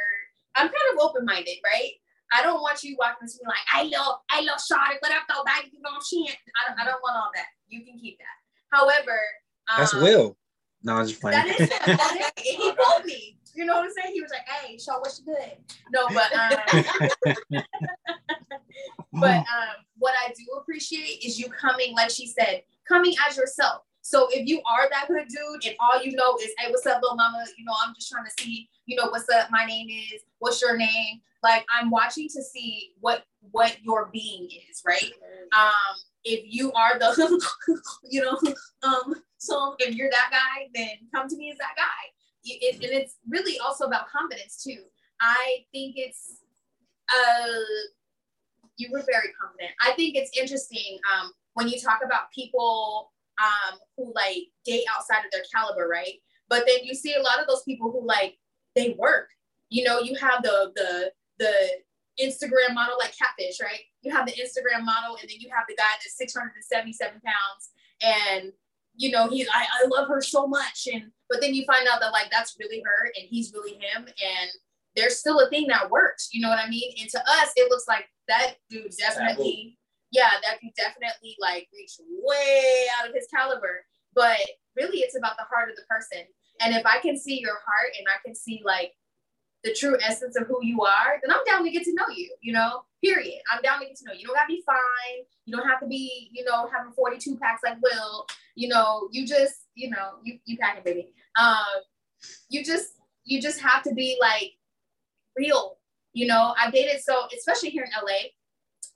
I'm kind of open minded, right? I don't want you walking to me like, I love, I love Charlotte, but I thought back, you know, she ain't, I don't, I don't want all that. You can keep that. However, um, that's Will. No, I'm just playing. That is, that is, he told me. You know what I'm saying? He was like, "Hey, show what you good." No, but um, but um, what I do appreciate is you coming, like she said, coming as yourself. So if you are that good dude and all you know is, hey, what's up, little mama? You know, I'm just trying to see, you know, what's up? My name is, what's your name? Like I'm watching to see what what your being is, right? Um, if you are the, you know, um, so if you're that guy, then come to me as that guy. It, and it's really also about confidence too. I think it's uh you were very confident. I think it's interesting um, when you talk about people um, who like date outside of their caliber, right? But then you see a lot of those people who like they work. You know, you have the the the Instagram model like catfish, right? You have the Instagram model, and then you have the guy that's 677 pounds, and you know he I, I love her so much, and but then you find out that like that's really her, and he's really him, and there's still a thing that works. You know what I mean? And to us, it looks like that dude definitely yeah, that could definitely like reach way out of his caliber. But really, it's about the heart of the person. And if I can see your heart and I can see like the true essence of who you are, then I'm down to get to know you, you know, period. I'm down to get to know you. You don't gotta be fine. You don't have to be, you know, having 42 packs like Will. You know, you just, you know, you, you packing, baby. Um, you just, you just have to be like real. You know, I dated so, especially here in LA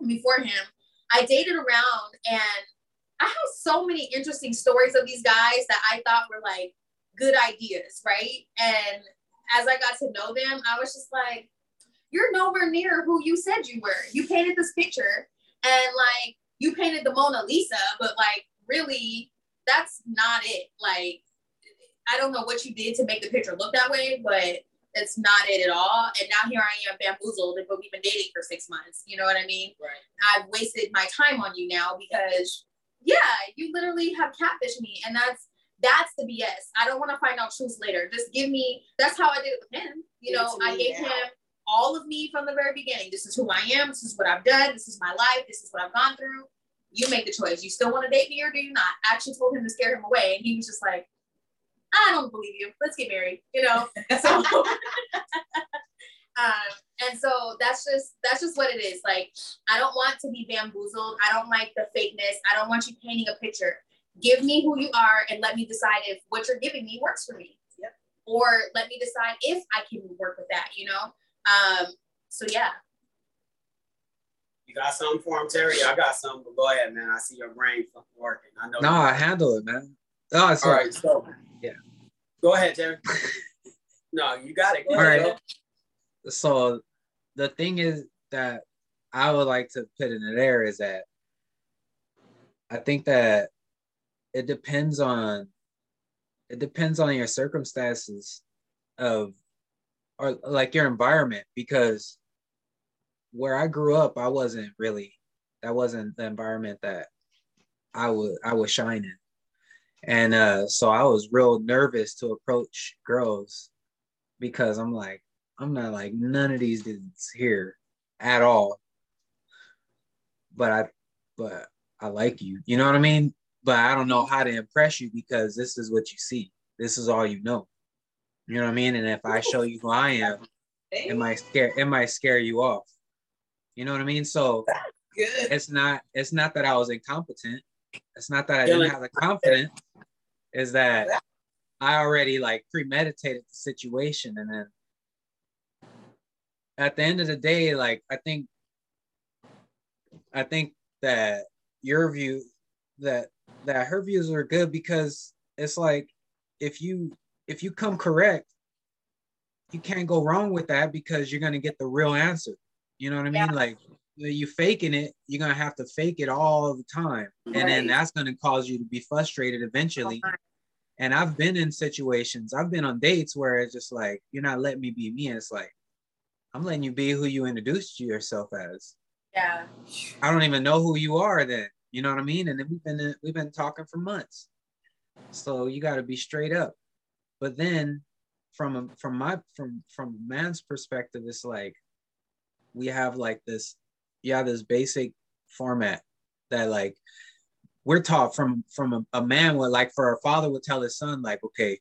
before him, I dated around and I have so many interesting stories of these guys that I thought were like good ideas, right? And as I got to know them, I was just like, you're nowhere near who you said you were. You painted this picture and like you painted the Mona Lisa, but like really, that's not it. Like, I don't know what you did to make the picture look that way, but that's not it at all. And now here I am bamboozled, but we've been dating for six months. You know what I mean? Right. I've wasted my time on you now because yeah, you literally have catfished me. And that's that's the BS. I don't want to find out truths later. Just give me that's how I did it with him. You know, I gave now. him all of me from the very beginning. This is who I am, this is what I've done, this is my life, this is what I've gone through. You make the choice. You still want to date me or do you not? I actually told him to scare him away, and he was just like, I don't believe you. Let's get married. You know. So, um, and so that's just that's just what it is. Like I don't want to be bamboozled. I don't like the fakeness. I don't want you painting a picture. Give me who you are and let me decide if what you're giving me works for me. Yep. Or let me decide if I can work with that. You know. Um. So yeah. You got something for him, Terry? I got something, but go ahead, man. I see your brain fucking working. I know. No, I handle it, man. Oh, sorry. All right, so yeah. Go ahead, Terry. no, you got it. Go All right. So the thing is that I would like to put in there is that I think that it depends on it depends on your circumstances of or like your environment because where I grew up I wasn't really that wasn't the environment that I would I was shining And uh, so I was real nervous to approach girls because I'm like, I'm not like none of these dudes here at all. But I, but I like you. You know what I mean? But I don't know how to impress you because this is what you see. This is all you know. You know what I mean? And if I show you who I am, it might scare it might scare you off. You know what I mean? So it's not it's not that I was incompetent. It's not that I didn't have the confidence. Is that I already like premeditated the situation and then at the end of the day, like I think I think that your view that that her views are good because it's like if you if you come correct, you can't go wrong with that because you're gonna get the real answer. You know what I mean? Yeah. Like you faking it, you're gonna have to fake it all the time, and then that's gonna cause you to be frustrated eventually. And I've been in situations, I've been on dates where it's just like you're not letting me be me. And it's like I'm letting you be who you introduced yourself as. Yeah. I don't even know who you are then. You know what I mean? And then we've been we've been talking for months. So you got to be straight up. But then from a, from my from from a man's perspective it's like we have like this yeah this basic format that like we're taught from from a, a man would like for a father would tell his son like okay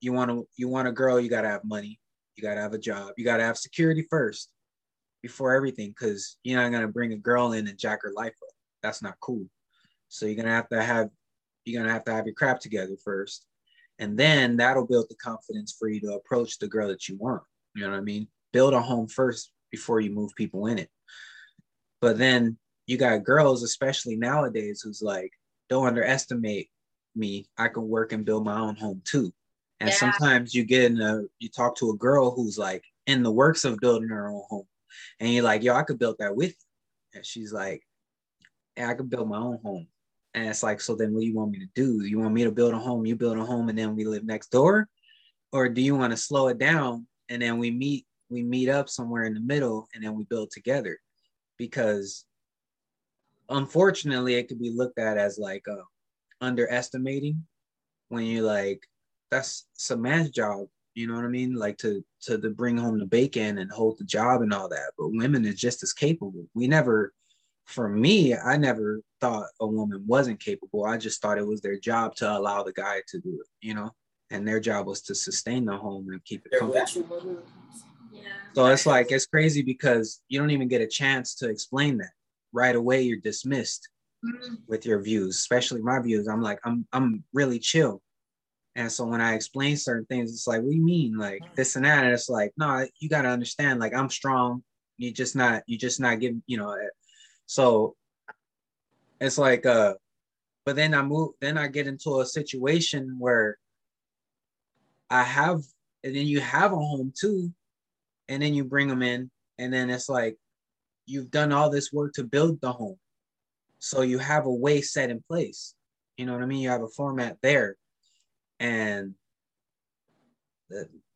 you want to you want a girl you got to have money you got to have a job you got to have security first before everything because you're not gonna bring a girl in and jack her life up. That's not cool. So you're gonna have to have you're gonna have to have your crap together first, and then that'll build the confidence for you to approach the girl that you want. You know what I mean? Build a home first before you move people in it. But then you got girls, especially nowadays, who's like, don't underestimate me. I can work and build my own home too. And Yeah. sometimes you get in a you talk to a girl who's like in the works of building her own home and you're like, yo, I could build that with you. And she's like, yeah, I could build my own home. And it's like, so then what do you want me to do? You want me to build a home, you build a home, and then we live next door? Or do you want to slow it down and then we meet, we meet up somewhere in the middle and then we build together? Because unfortunately, it could be looked at as like uh, underestimating when you're like, that's a man's job you know what I mean? Like to to to bring home the bacon and hold the job and all that. But women is just as capable. We never, for me, I never thought a woman wasn't capable. I just thought it was their job to allow the guy to do it, you know. And their job was to sustain the home and keep it comfortable. With you. Yeah. So it's like it's crazy because you don't even get a chance to explain that right away. You're dismissed Mhm. with your views, especially my views. I'm like, I'm I'm really chill. And so when I explain certain things, it's like, what do you mean? Like this and that. And it's like, no, you gotta understand, like I'm strong. You just not, you just not giving, you know. eh. So it's like uh, but then I move, then I get into a situation where I have, and then you have a home too, and then you bring them in, and then it's like you've done all this work to build the home. So you have a way set in place. You know what I mean? You have a format there. And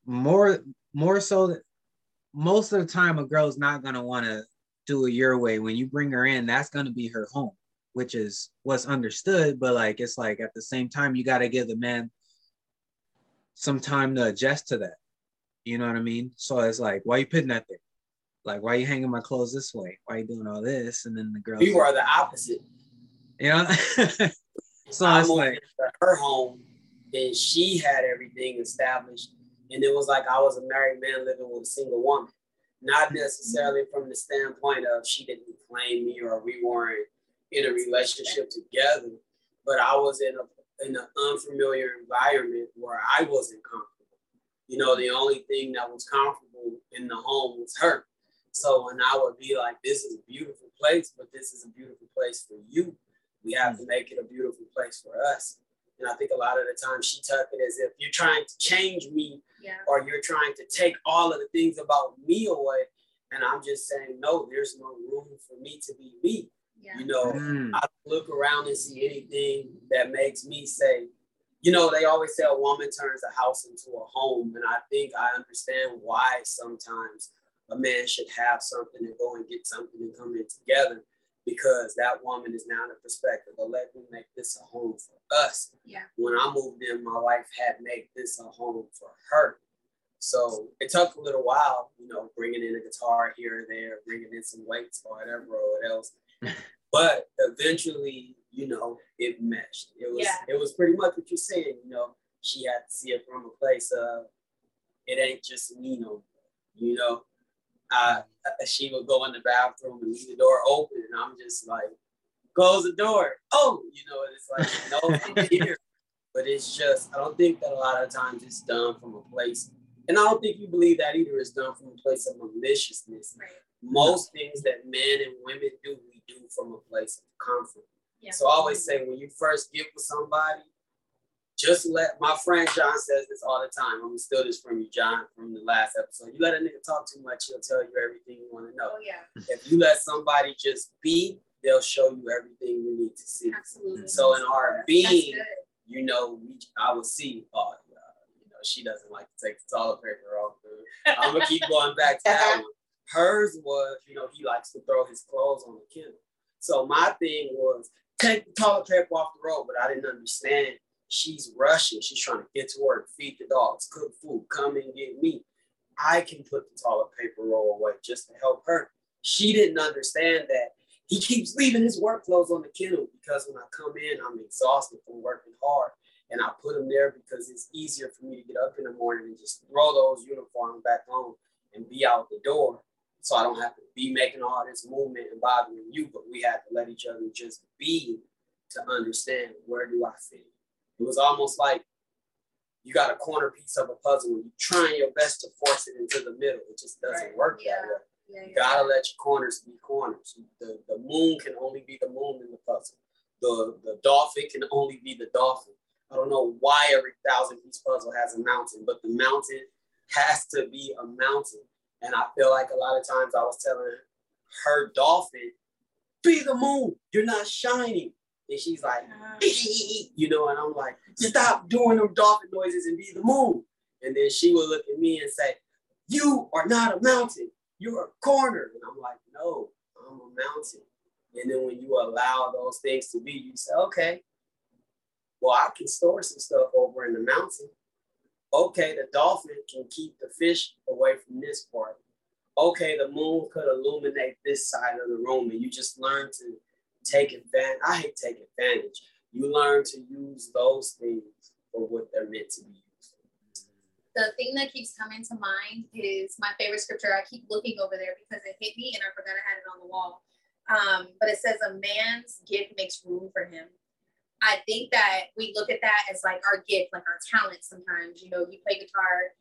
more more so that most of the time a girl's not gonna want to do it your way. When you bring her in, that's gonna be her home, which is what's understood, but like it's like at the same time you gotta give the man some time to adjust to that. You know what I mean? So it's like, why you putting that there? Like, why you hanging my clothes this way? Why you doing all this? And then the girl, We are the opposite. you know. so I it's like, her home, and she had everything established, and it was like I was a married man living with a single woman. Not necessarily from the standpoint of she didn't claim me or we weren't in a relationship together, but I was in a in an unfamiliar environment where I wasn't comfortable. You know, the only thing that was comfortable in the home was her. So and I would be like, this is a beautiful place, but this is a beautiful place for you. We have to make it a beautiful place for us. And I think a lot of the time she took it as if you're trying to change me Yeah. or you're trying to take all of the things about me away. And I'm just saying, no, there's no room for me to be me. Yeah. You know, mm, I look around and see anything that makes me say, you know, they always say a woman turns a house into a home. And I think I understand why sometimes a man should have something and go and get something and come in together because that woman is now in the perspective of let me make this a home for us. Yeah. When I moved in, my wife had made this a home for her. So it took a little while, you know, bringing in a guitar here and there, bringing in some weights or whatever or what else. but eventually, you know, it meshed. It was Yeah. it was pretty much what you're saying, you know. She had to see it from a place of it ain't just me no more, you know. She would go in the bathroom and leave the door open, and I'm just like, close the door. Oh, you know, it's like no I'm here. But it's just, I don't think that a lot of times it's done from a place, and I don't think you believe that either. It's done from a place of maliciousness. Right. Most things that men and women do, we do from a place of comfort. Yeah. So I always say when you first get with somebody, just let my friend John says this all the time. I'm gonna steal this from you, John, from the last episode. You let a nigga talk too much, he'll tell you everything you want to know. Oh yeah, If you let somebody just be, they'll show you everything you need to see. absolutely. So in our being, you know, we I will see, oh, uh, you know, she doesn't like to take the toilet paper off. Dude. I'm gonna keep going back to that one. Hers was, you know, he likes to throw his clothes on the kennel. So my thing was take the toilet paper off the road, but I didn't understand. She's rushing. She's trying to get to work, feed the dogs, cook food, come and get me. I can put the toilet paper roll away just to help her. She didn't understand that he keeps leaving his work clothes on the kennel because when I come in, I'm exhausted from working hard. And I put them there because it's easier for me to get up in the morning and just throw those uniforms back on and be out the door. So I don't have to be making all this movement and bothering you, but we had to let each other just be to understand where do I fit. It was almost like you got a corner piece of a puzzle and you're trying your best to force it into the middle. It just doesn't Right. work Yeah. that way. Yeah, You yeah. gotta let your corners be corners. The, the moon can only be the moon in the puzzle. The, the dolphin can only be the dolphin. I don't know why every thousand piece puzzle has a mountain, but the mountain has to be a mountain. And I feel like a lot of times I was telling her dolphin, be the moon. You're not shining. And she's like, Uh, you know, and I'm like, stop doing them dolphin noises and be the moon. And then she would look at me and say, You are not a mountain, you're a corner. And I'm like, No, I'm a mountain. And then when you allow those things to be, you say, Okay, well, I can store some stuff over in the mountain. Okay, the dolphin can keep the fish away from this part. Okay, the moon could illuminate this side of the room, and you just learn to take advantage. I hate take advantage. You learn to use those things for what they're meant to be used. for. the thing that keeps coming to mind is my favorite scripture. I keep looking over there because it hit me and I forgot I had it on the wall. Um, but it says, A man's gift makes room for him. I think that we look at that as like our gift, like our talent sometimes. You know, you play guitar,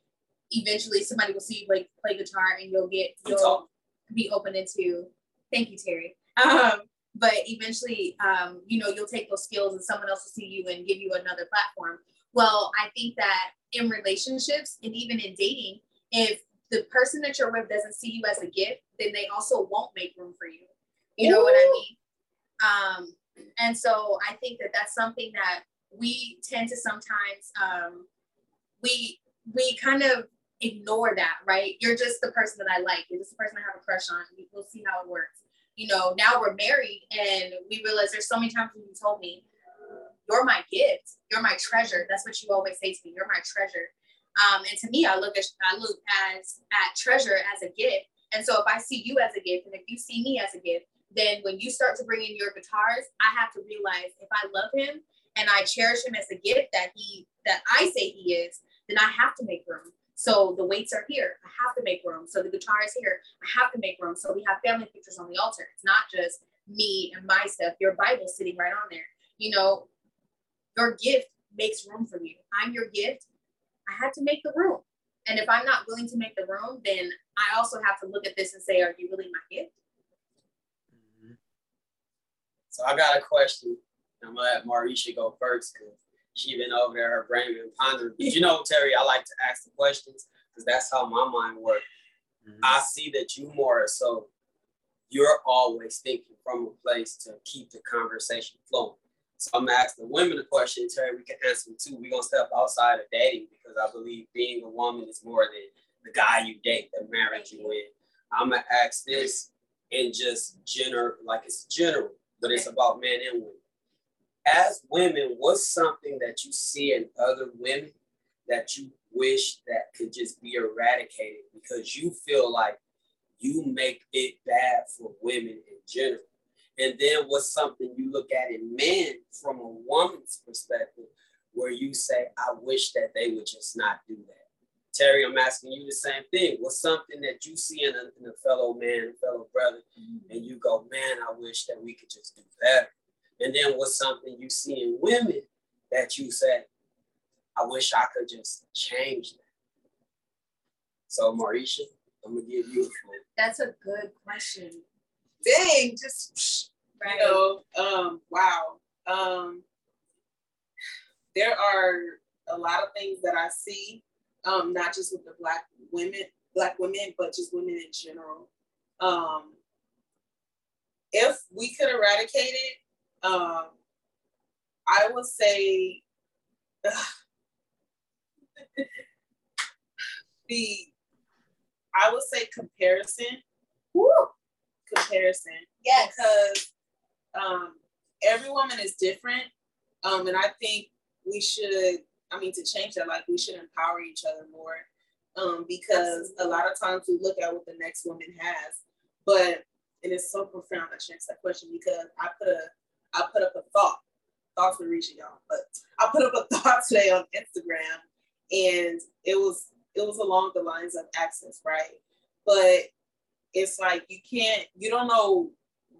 eventually somebody will see you play, play guitar and you'll get, You you'll be open into, thank you, Terry. Um, but eventually, um, you know, you'll take those skills and someone else will see you and give you another platform. Well, I think that in relationships and even in dating, if the person that you're with doesn't see you as a gift, then they also won't make room for you. You know what I mean? Um, and so I think that that's something that we tend to sometimes um, we we kind of ignore that, right? You're just the person that I like. You're just the person I have a crush on. We'll see how it works. You know, now we're married and we realize there's so many times when you told me, you're my gift. You're my treasure. That's what you always say to me. You're my treasure. Um, and to me, I look at I look as at treasure as a gift. And so if I see you as a gift, and if you see me as a gift, then when you start to bring in your guitars, I have to realize if I love him and I cherish him as a gift that he that I say he is, then I have to make room. So the weights are here. I have to make room. So the guitar is here. I have to make room. So we have family pictures on the altar. It's not just me and my stuff. Your Bible sitting right on there. You know, your gift makes room for you. I'm your gift. I had to make the room. And if I'm not willing to make the room, then I also have to look at this and say, are you really my gift? So I got a question. I'm gonna let Marresha go first because she been over there, her brain been pondering. But you know, Terry, I like to ask the questions because that's how my mind works. Mhm. I see that you more so you're always thinking from a place to keep the conversation flowing. So I'm gonna ask the women a question, Terry. We can answer them too. We're gonna step outside of dating because I believe being a woman is more than the guy you date, the marriage you in. I'm gonna ask this: and just general, like it's general, but it's about men and women. As women, what's something that you see in other women that you wish that could just be eradicated because you feel like you make it bad for women in general? And then what's something you look at in men from a woman's perspective where you say, I wish that they would just not do that? Terry, I'm asking you the same thing. What's something that you see in a, in a fellow man, a fellow brother, mm-hmm. and you go, man, I wish that we could just do better. And then what's something you see in women that you say, I wish I could just change that. So, Marresha, I'm gonna give you a phone. That's a good question. Dang, just right. you know, um, wow. Um, there are a lot of things that I see um, not just with the black women, black women, but just women in general. Um, if we could eradicate it, um, I would say the I would say comparison. Woo. Comparison. Yes. Because um, every woman is different. Um, and I think we should I mean, to change that, like we should empower each other more. Um, because a lot of times we look at what the next woman has, but and it's so profound that you asked that question because I put a I put up a thought. Thoughts were reaching y'all, but I put up a thought today on Instagram and it was it was along the lines of access, right? But it's like you can't, you don't know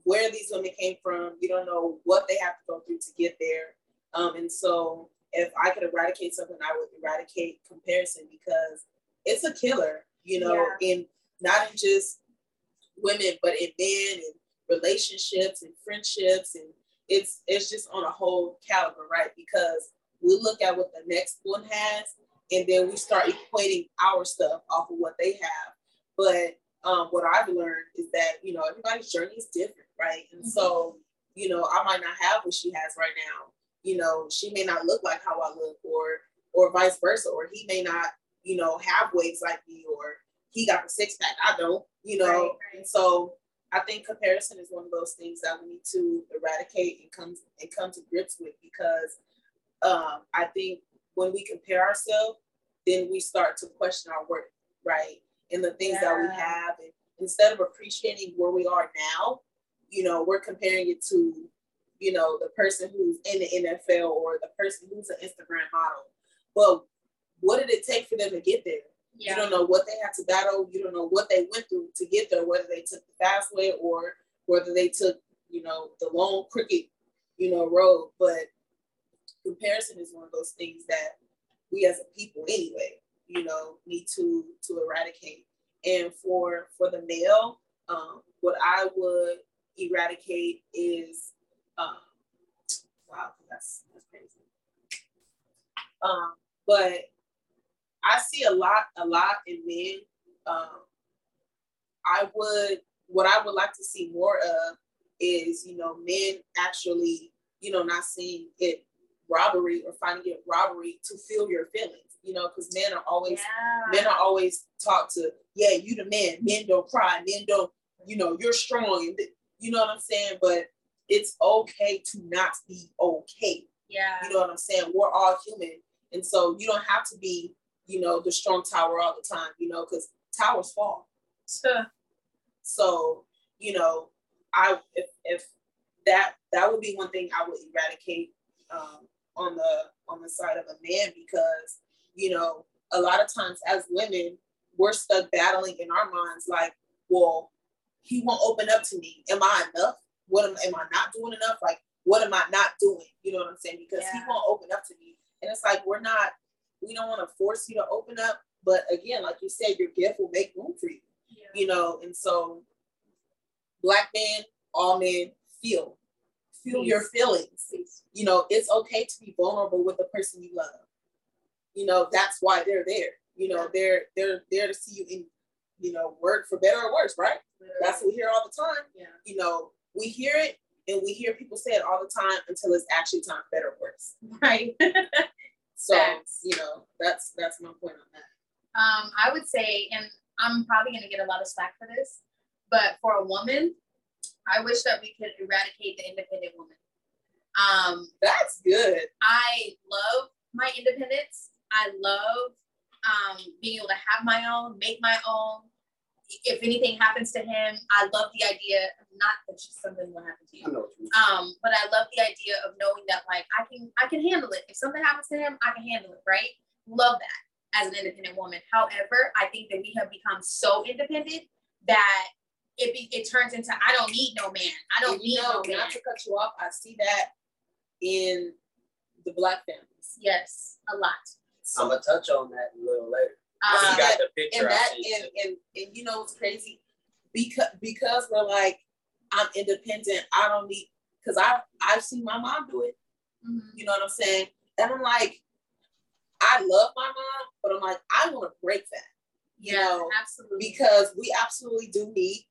where these women came from, you don't know what they have to go through to get there. Um, and so if I could eradicate something, I would eradicate comparison because it's a killer, you know, yeah. in not in just women, but in men and relationships and friendships. And it's it's just on a whole caliber, right? Because we look at what the next one has and then we start equating our stuff off of what they have. But um, what I've learned is that, you know, everybody's journey is different, right? And mm-hmm. so, you know, I might not have what she has right now you know, she may not look like how I look, or or vice versa, or he may not, you know, have waves like me, or he got the six pack, I don't, you know. Right, right. And so I think comparison is one of those things that we need to eradicate and come and come to grips with because um, I think when we compare ourselves, then we start to question our worth, right? And the things yeah. that we have, and instead of appreciating where we are now, you know, we're comparing it to you know, the person who's in the NFL or the person who's an Instagram model. But what did it take for them to get there? Yeah. You don't know what they had to battle. You don't know what they went through to get there, whether they took the fast way or whether they took, you know, the long crooked, you know, road. But comparison is one of those things that we as a people anyway, you know, need to to eradicate. And for for the male, um, what I would eradicate is um, wow, that's that's crazy. Um, but I see a lot, a lot in men. Um, I would, what I would like to see more of is, you know, men actually, you know, not seeing it robbery or finding it robbery to feel your feelings, you know, because men are always, yeah. men are always taught to, yeah, you the man, men don't cry, men don't, you know, you're strong, you know what I'm saying. But it's okay to not be okay. Yeah. You know what I'm saying? We're all human. And so you don't have to be, you know, the strong tower all the time, you know, because towers fall. So, you know, I if if that that would be one thing I would eradicate um, on the on the side of a man because, you know, a lot of times as women, we're stuck battling in our minds like, well, he won't open up to me. Am I enough? What am, am I not doing enough? Like, what am I not doing? You know what I'm saying? Because yeah. he won't open up to me. And it's like, we're not, we don't want to force you to open up. But again, like you said, your gift will make room for you, yeah. you know? And so, black men, all men feel, feel Please. your feelings. Please. You know, it's okay to be vulnerable with the person you love. You know, that's why they're there. You know, they're they're there to see you in, you know, work for better or worse, right? That's what we hear all the time. Yeah. You know, we hear it and we hear people say it all the time until it's actually time for better or worse. Right. so that's, you know, that's that's my point on that. Um, I would say, and I'm probably gonna get a lot of slack for this, But for a woman, I wish that we could eradicate the independent woman. Um, That's good. I love my independence. I love um, being able to have my own, make my own. If anything happens to him, I love the idea. Not that something will happen to you. I know you um, but I love the idea of knowing that like I can I can handle it. If something happens to him, I can handle it, right? Love that as an independent woman. However, I think that we have become so independent that it be, it turns into I don't need no man. I don't And need know, no man. not to cut you off, I see that in the black families. Yes, a lot. I'm gonna touch on that a little later. Um, you got the picture. and that and, and and you know it's crazy because because we're like I'm independent. I don't need because I I've seen my mom do it. mhm. You know what I'm saying? And I'm like, I love my mom, but I'm like I want to break that you Yeah, know, absolutely. because we absolutely do need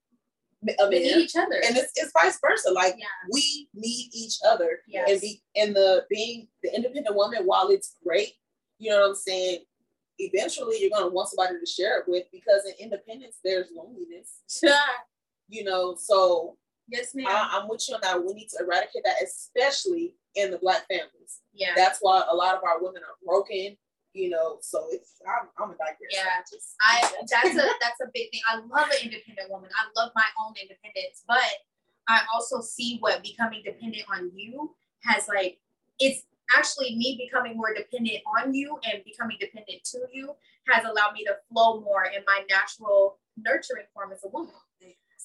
a we need man, each other. and it's, it's vice versa. Like yeah, we need each other, yes. and be and the being the independent woman while it's great you know what i'm saying eventually you're going to want somebody to share it with because in independence there's loneliness you know so yes, ma'am. I, i'm with you on that we need to eradicate that especially in the black families yeah. that's why a lot of our women are broken you know so it's i'm, I'm a digress Yeah. Just, I that's a that's a big thing. I love an independent woman. I love my own independence, but I also see what becoming dependent on you has like it's actually me becoming more dependent on you and becoming dependent to you has allowed me to flow more in my natural nurturing form as a woman.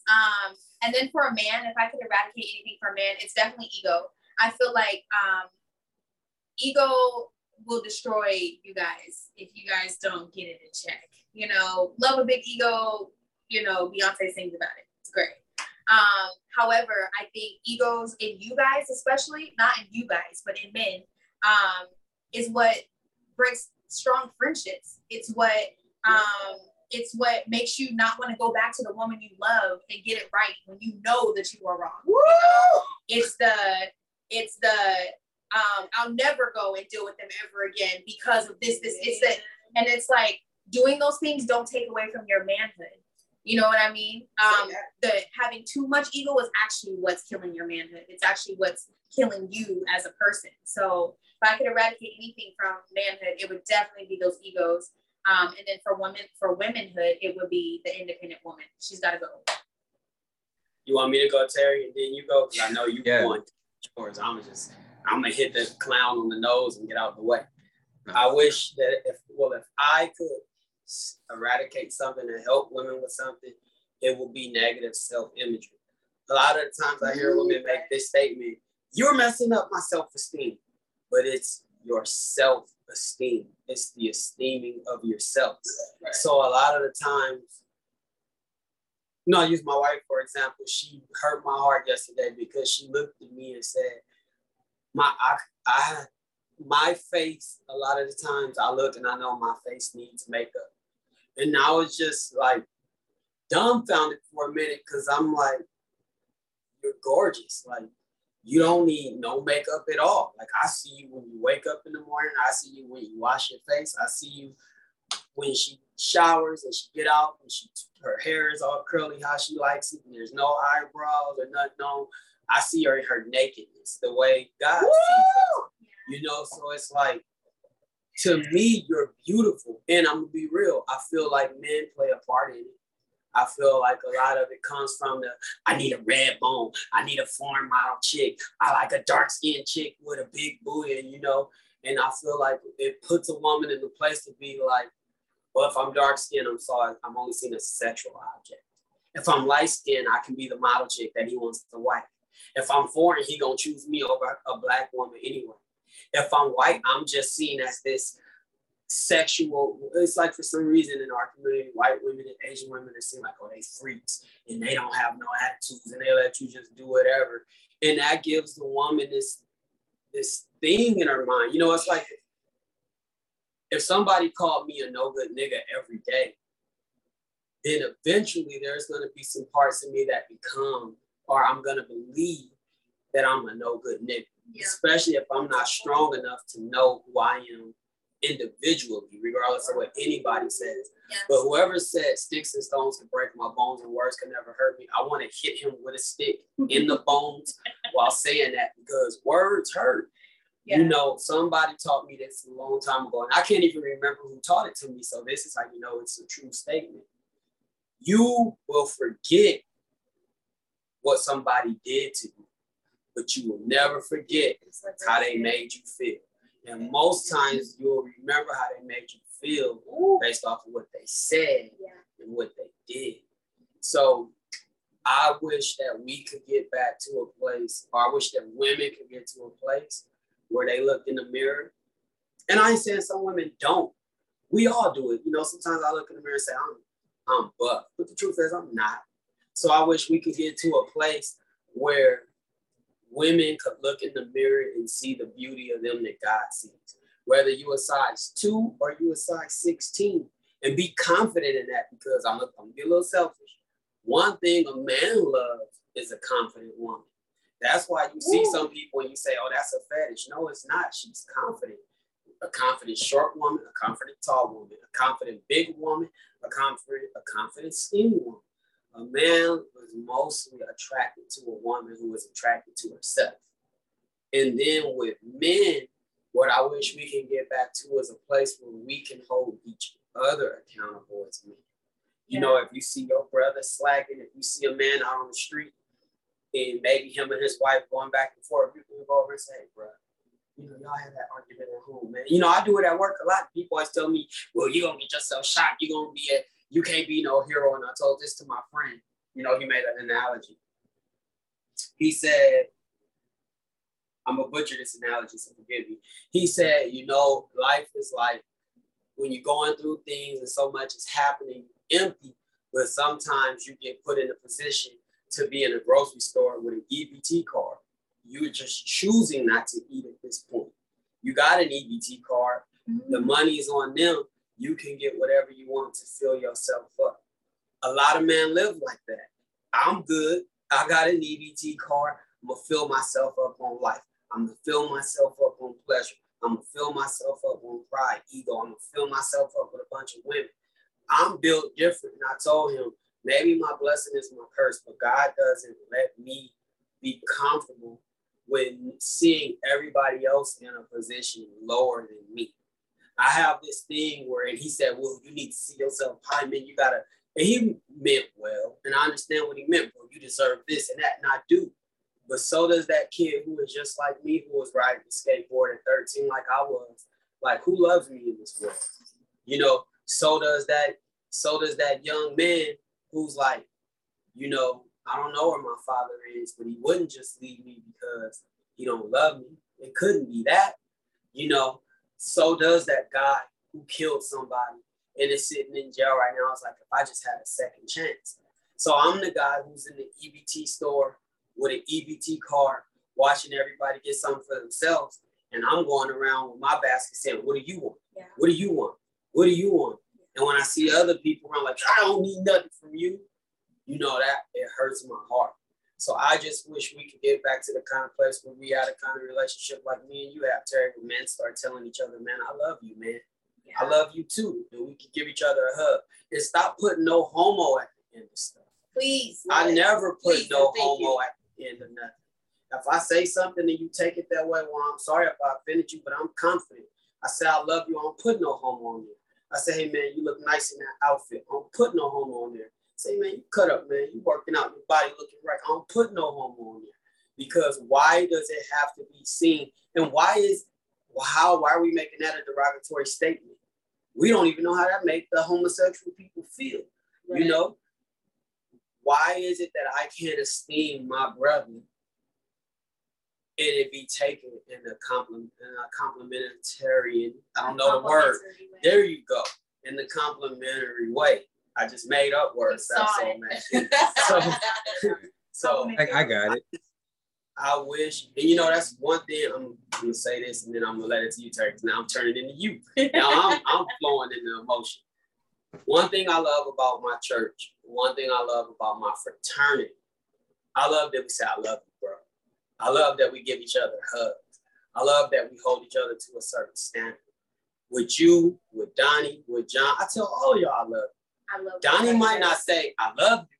Um, and then for a man, if I could eradicate anything for a man, it's definitely ego. I feel like um, ego will destroy you guys if you guys don't get it in check. You know, love a big ego. You know, Beyonce sings about it. It's great. Um, however, I think egos in you guys, especially not in you guys, but in men, um, is what breaks strong friendships. It's what um, it's what makes you not want to go back to the woman you love and get it right when you know that you are wrong. Woo! It's the it's the um, I'll never go and deal with them ever again because of this, this, it's that, and it's like doing those things don't take away from your manhood. You know what I mean? Um, the having too much ego is actually what's killing your manhood. It's actually what's killing you as a person. So if I could eradicate anything from manhood, it would definitely be those egos. Um, and then for women, for womanhood, it would be the independent woman. She's got to go. You want me to go, Terry, and then you go? Because I know you Yeah. want yours. I'm gonna just, I'm gonna hit the clown on the nose and get out of the way. I wish that if, well, if I could s- eradicate something and help women with something, it will be negative self-imagery. A lot of the times I hear women make this statement, "You're messing up my self-esteem," but it's your self-esteem. It's the esteeming of yourself. Right. So a lot of the times, you know, I use my wife for example. She hurt my heart yesterday because she looked at me and said, "My, I, I, my face. A lot of the times, I look and I know my face needs makeup, and I was just like dumbfounded for a minute because I'm like, you're gorgeous. Like you don't need no makeup at all. Like I see you when you wake up in the morning. I see you when you wash your face. I see you when she showers and she get out and she her hair is all curly how she likes it and there's no eyebrows or nothing on. I see her in her nakedness the way God sees us. You know, so it's like to me, you're beautiful. And I'm gonna be real. I feel like men play a part in it. I feel like a lot of it comes from the I need a red bone, I need a foreign model chick, I like a dark skinned chick with a big booty, and you know, and I feel like it puts a woman in the place to be like, well, if I'm dark skinned, I'm sorry, I'm only seen as a sexual object. If I'm light skinned, I can be the model chick that he wants to wife. If I'm foreign, he gonna choose me over a black woman anyway. If I'm white, I'm just seen as this sexual. It's like for some reason in our community, white women and Asian women are seen like, oh, they freaks and they don't have no attitudes and they let you just do whatever. And that gives the woman this this thing in her mind. You know, it's like if somebody called me a no good nigga every day, then eventually there's gonna be some parts of me that become, or I'm gonna believe that I'm a no good nigga Yeah. especially if I'm not strong enough to know who I am individually, regardless of what anybody says. Yes. But whoever said sticks and stones can break my bones and words can never hurt me, I want to hit him with a stick in the bones while saying that because words hurt. Yeah. You know, somebody taught me this a long time ago, and I can't even remember who taught it to me. So this is how you know it's a true statement. You will forget what somebody did to you, but you will never forget how they made you feel. And most times you'll remember how they made you feel based off of what they said and what they did. So I wish that we could get back to a place, or I wish that women could get to a place where they look in the mirror. And I ain't saying some women don't. We all do it. You know, sometimes I look in the mirror and say, I'm I'm buff. But the truth is I'm not. So I wish we could get to a place where women could look in the mirror and see the beauty of them that God sees. Whether you a size two or you a size 16, and be confident in that because I'm, I'm gonna be a little selfish. One thing a man loves is a confident woman. That's why you see some people and you say, oh, that's a fetish. No, it's not. She's confident. A confident short woman, a confident tall woman, a confident big woman, a confident, a confident skinny woman. A man was mostly attracted to a woman who was attracted to herself. And then with men, what I wish we can get back to is a place where we can hold each other accountable as men. You know, if you see your brother slacking, if you see a man out on the street and maybe him and his wife going back and forth, you can go over and say, hey, bro, you know, y'all have that argument at home, man. You know, I do it at work a lot. People always tell me, well, you're to get yourself shot. You're to be a, you can't be no hero. And I told this to my friend. You know, he made an analogy. He said, I'm gonna butcher this analogy, so forgive me. He said, you know, life is like when you're going through things and so much is happening, empty, but sometimes you get put in a position to be in a grocery store with an EBT card. You're just choosing not to eat at this point. You got an EBT card, the mm-hmm. money is on them. You can get whatever you want to fill yourself up. A lot of men live like that. I'm good. I got an EBT card. I'm gonna fill myself up on life. I'm gonna fill myself up on pleasure. I'm gonna fill myself up on pride, ego. I'm gonna fill myself up with a bunch of women. I'm built different. And I told him, maybe my blessing is my curse, but God doesn't let me be comfortable with seeing everybody else in a position lower than me. I have this thing where, and he said, Well, you need to see yourself high, man. You gotta, and he meant well. And I understand what he meant, bro. You deserve this and that, and I do. But so does that kid who is just like me, who was riding the skateboard at 13, like I was. Like, who loves me in this world? You know, so does that, so does that young man who's like, you know, I don't know where my father is, but he wouldn't just leave me because he don't love me. It couldn't be that, you know. So does that guy who killed somebody and is sitting in jail right now. It's like if I just had a second chance. So I'm the guy who's in the EBT store with an EBT card, watching everybody get something for themselves, and I'm going around with my basket saying, "What do you want? Yeah. What do you want? What do you want?" And when I see other people around, like I don't need nothing from you, you know that it hurts my heart. So I just wish we could get back to the kind of place where we had a kind of relationship like me and you have, Terry, where men start telling each other, man, I love you, man. I love you too. And we can give each other a hug. And stop putting no homo at the end of stuff. Please. I yes. never put Please, no homo at the end of nothing. If I say something and you take it that way, well, I'm sorry if I offended you, but I'm confident. I say I love you. I don't put no homo on there. I say, hey man, you look nice in that outfit. I don't put no homo on there. Say, man, you cut up, man. You working out, your body looking right. I don't put no homo on there. Because why does it have to be seen? And why is how why are we making that a derogatory statement? We don't even know how that make the homosexual people feel. Right. You know, why is it that I can't esteem my brother and it be taken in a compliment, in a complimentarian? I don't know the word. Way. There you go. In the complimentary way. I just made up words. You That's saw so it. So, so I, I got it. I wish, and you know, that's one thing. I'm gonna say this, and then I'm gonna let it to you, Terry. 'cause Now I'm turning into you. Now I'm, I'm flowing into emotion. One thing I love about my church, one thing I love about my fraternity, I love that we say, I love you, bro. I love that we give each other hugs. I love that we hold each other to a certain standard. with you, with Donnie, with John. I tell all y'all I love you. I love Donnie you. might not say I love you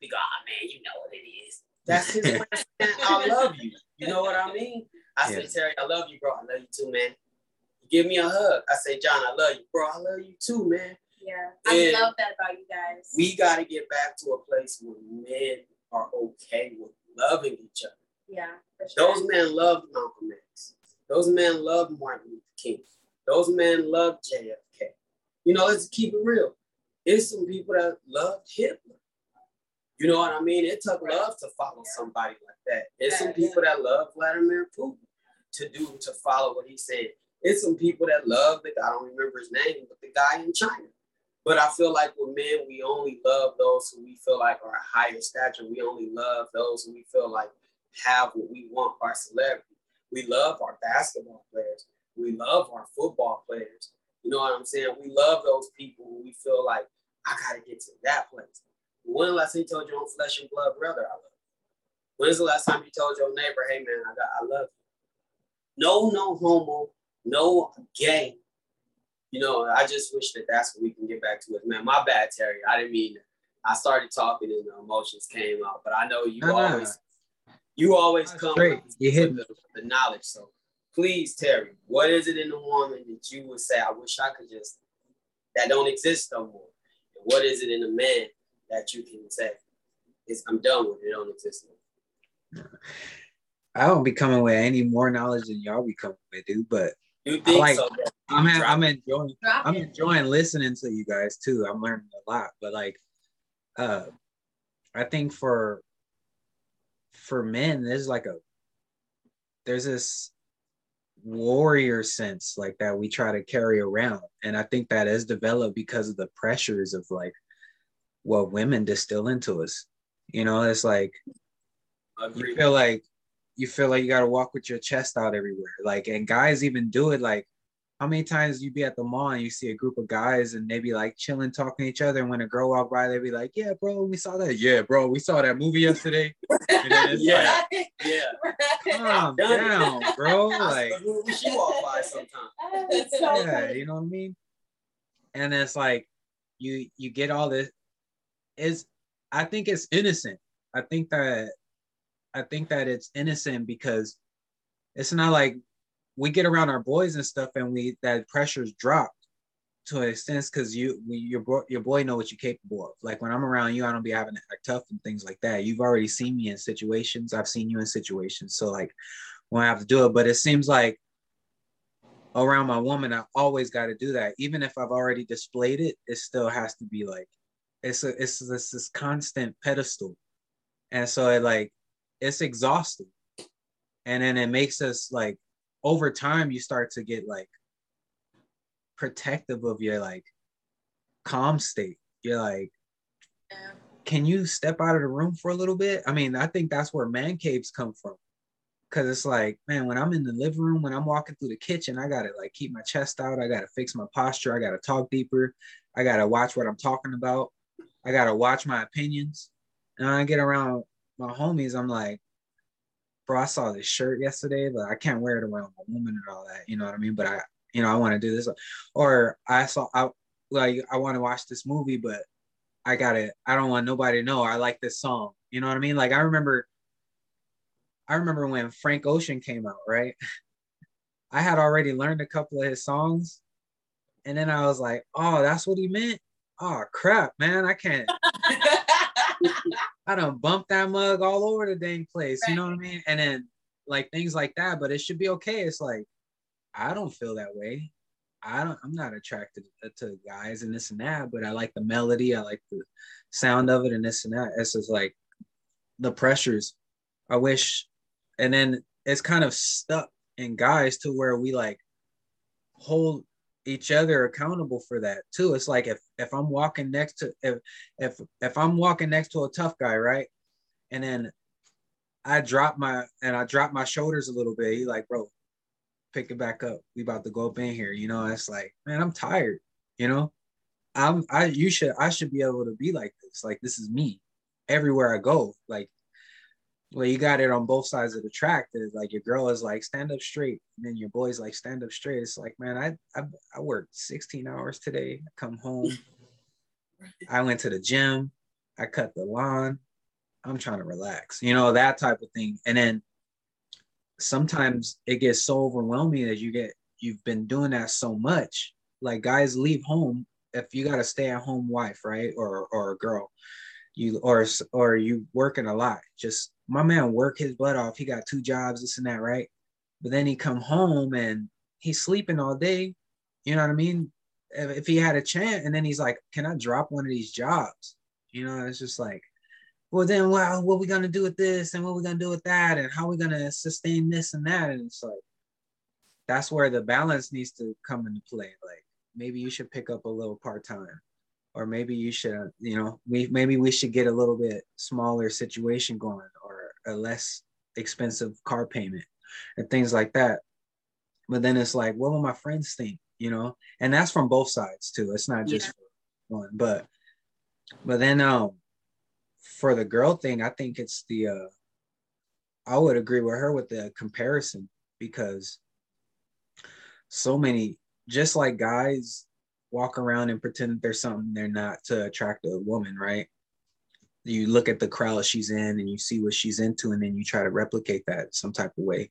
because oh ah, man, you know what it is. That's his way I love you. You know what I mean? I say, Terry, I love you, bro. I love you too, man. You give me a hug. I say, John, I love you, bro. I love you too, man. Yeah, I And love that about you guys. We got to get back to a place where men are okay with loving each other. yeah, for sure. Those men loved Malcolm X. Those men loved Martin Luther King. Those men loved JFK. You know, let's keep it real. There's some people that loved Hitler. You know what I mean? It took love to follow somebody like that. There's some people that love Vladimir Putin to do to follow what he said. It's some people that love the guy, I don't remember his name, but the guy in China. But I feel like with men, we only love those who we feel like are higher stature. We only love those who we feel like have what we want, our celebrity. We love our basketball players. We love our football players. You know what I'm saying? We love those people who we feel like I gotta get to that place. When the last time you told your own flesh and blood brother I love you? When's the last time you told your neighbor, hey man, I got I love you? No, no homo, no gay. You know, I just wish that that's what we can get back to it. Man, my bad, Terry. I didn't mean that. I started talking and the emotions came out, but I know you no. always you always That's come with, You hit with the, the knowledge. So please, Terry, what is it in the woman that you would say, I wish I could just that don't exist no more? And what is it in a man that you can say, is I'm done with it, it don't exist no more? I don't be coming with any more knowledge than y'all be coming with, dude. But You think like- so? I'm ha- I'm enjoying Drop I'm it. enjoying listening to you guys too. I'm learning a lot, but like, uh, I think for for men, there's like a there's this warrior sense like that we try to carry around, and I think that has developed because of the pressures of like what women distill into us. You know, it's like you feel like you feel like you got to walk with your chest out everywhere. Like and guys even do it like how many times you be at the mall and you see a group of guys and they be like chilling talking to each other and when a girl walk by they be like yeah bro we saw that yeah bro we saw that movie yesterday And then it's Yeah. like, Yeah. calm down bro like That's the she walk by sometimes. Yeah you know what i mean and it's like you you get all this is i think it's innocent i think that i think that it's innocent because it's not like we get around our boys and stuff and we that pressure's dropped to an extent because you your boy your boy know what you're capable of. Like when i'm around you i don't be having to act tough and things like that. You've already seen me in situations. I've seen you in situations. So like when i have to do it. But it seems like around my woman, I always got to do that. Even if I've already displayed it, it still has to be like it's a it's this this constant pedestal, and so it like it's exhausting, and then it makes us like over time you start to get like protective of your like calm state. You're like, can you step out of the room for a little bit? I mean, I think that's where man caves come from. Cause it's like, man, when I'm in the living room, when I'm walking through the kitchen, I gotta like keep my chest out. I gotta fix my posture. I gotta talk deeper. I gotta watch what I'm talking about. I gotta watch my opinions. And I get around my homies, I'm like, bro, I saw this shirt yesterday, but I can't wear it around my woman and all that. You know what I mean? But I, you know, I want to do this. Or I saw, I like, I want to watch this movie, but I gotta, I don't want nobody to know I like this song. You know what I mean? Like I remember, I remember when Frank Ocean came out, right? I had already learned a couple of his songs. And then I was like, oh, that's what he meant. Oh crap, man. I can't I don't bump that mug all over the dang place. You know what I mean? And then like things like that, but it should be okay. It's like, I don't feel that way. I don't, I'm not attracted to guys and this and that, but I like the melody. I like the sound of it and this and that. It's just like the pressures. I wish, and then it's kind of stuck in guys to where we like hold each other accountable for that too. It's like if if I'm walking next to if if if I'm walking next to a tough guy, right? And then I drop my and I drop my shoulders a little bit. He like, bro, pick it back up. We about to go up in here. You know, it's like, man, I'm tired. You know, I'm I you should I should be able to be like this. Like this is me everywhere I go. Like well, you got it on both sides of the track. That like your girl is like stand up straight, and then your boy's like stand up straight. It's like, man, I I, I worked 16 hours today. I come home. I went to the gym. I cut the lawn. I'm trying to relax, you know, that type of thing. And then sometimes it gets so overwhelming that you get you've been doing that so much. Like guys leave home if you got a stay at home wife, right, or or a girl, you or or you working a lot. Just my man work his butt off. He got two jobs, this and that, right? But then he come home and he's sleeping all day. You know what I mean? If, he had a chance, and then he's like, "Can I drop one of these jobs?" You know, it's just like, well, then, well, what we gonna do with this, and what are we gonna do with that, and how are we gonna sustain this and that, and it's like, that's where the balance needs to come into play. Like, maybe you should pick up a little part time or maybe you should you know we maybe we should get a little bit smaller situation going a less expensive car payment and things like that. But then it's like, what will my friends think? You know, and that's from both sides too. It's not just yeah. one, but but then um for the girl thing, I think it's the uh I would agree with her with the comparison because so many just like guys walk around and pretend they're something they're not to attract a woman, right? You look at the crowd she's in and you see what she's into and then you try to replicate that some type of way.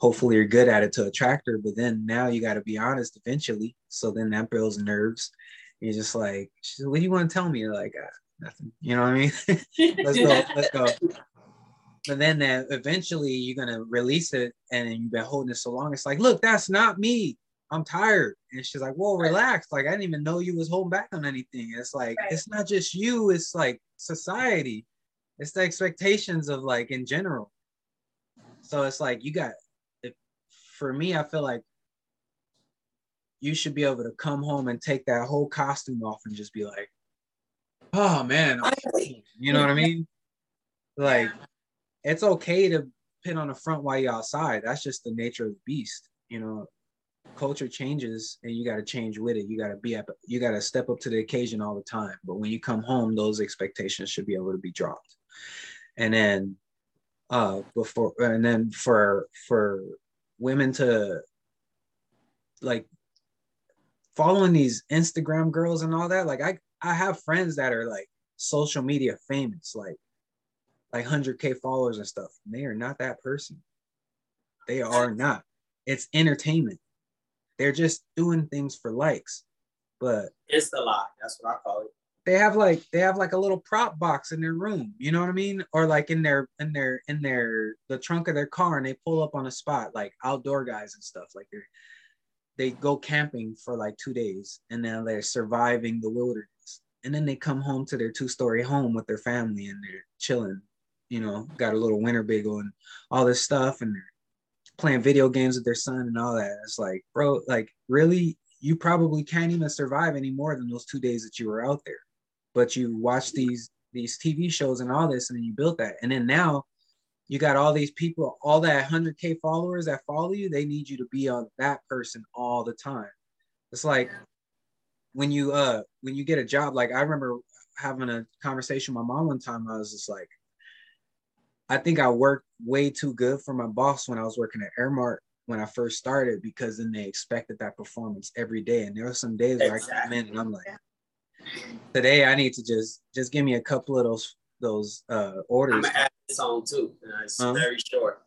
Hopefully you're good at it to attract her but then now you got to be honest eventually. So then that builds nerves. You're just like what do you want to tell me? You're like ah, nothing. You know what i mean? Let's go let's go. But then that eventually you're gonna release it and you've been holding it so long. It's like look that's not me I'm tired. And she's like, well, relax. Like, I didn't even know you was holding back on anything. It's like, right. it's not just you, it's like society. It's the expectations of like in general. So it's like you got if, for me, I feel like you should be able to come home and take that whole costume off and just be like, oh man, you know what I mean? Like, it's okay to pin on the front while you're outside. That's just the nature of the beast, you know culture changes and you got to change with it. You got to be up, you got to step up to the occasion all the time. But when you come home, those expectations should be able to be dropped. And then, uh, before, and then for, for women to like following these Instagram girls and all that, like I, I have friends that are like social media famous, like, like 100K followers and stuff. And they are not that person. They are not. It's entertainment they're just doing things for likes. But it's the lie. That's what I call it. They have like they have like a little prop box in their room, you know what I mean? Or like in their in their in their the trunk of their car and they pull up on a spot like outdoor guys and stuff. Like they they go camping for like two days and then they're surviving the wilderness. And then they come home to their two-story home with their family and they're chilling, you know, got a little winter bagel and all this stuff and they're playing video games with their son and all that. It's like, bro, like really, you probably can't even survive any more than those two days that you were out there. But you watch these these TV shows and all this, and then you built that. And then now you got all these people, all that 100K followers that follow you, they need you to be on that person all the time. It's like when you uh when you get a job, like I remember having a conversation with my mom one time, I was just like, I think I worked way too good for my boss when I was working at Aramark when I first started because then they expected that performance every day. And there were some days where I come in and I'm like, today I need to just just give me a couple of those those uh orders. I'm gonna add this on too. it's uh-huh. very short.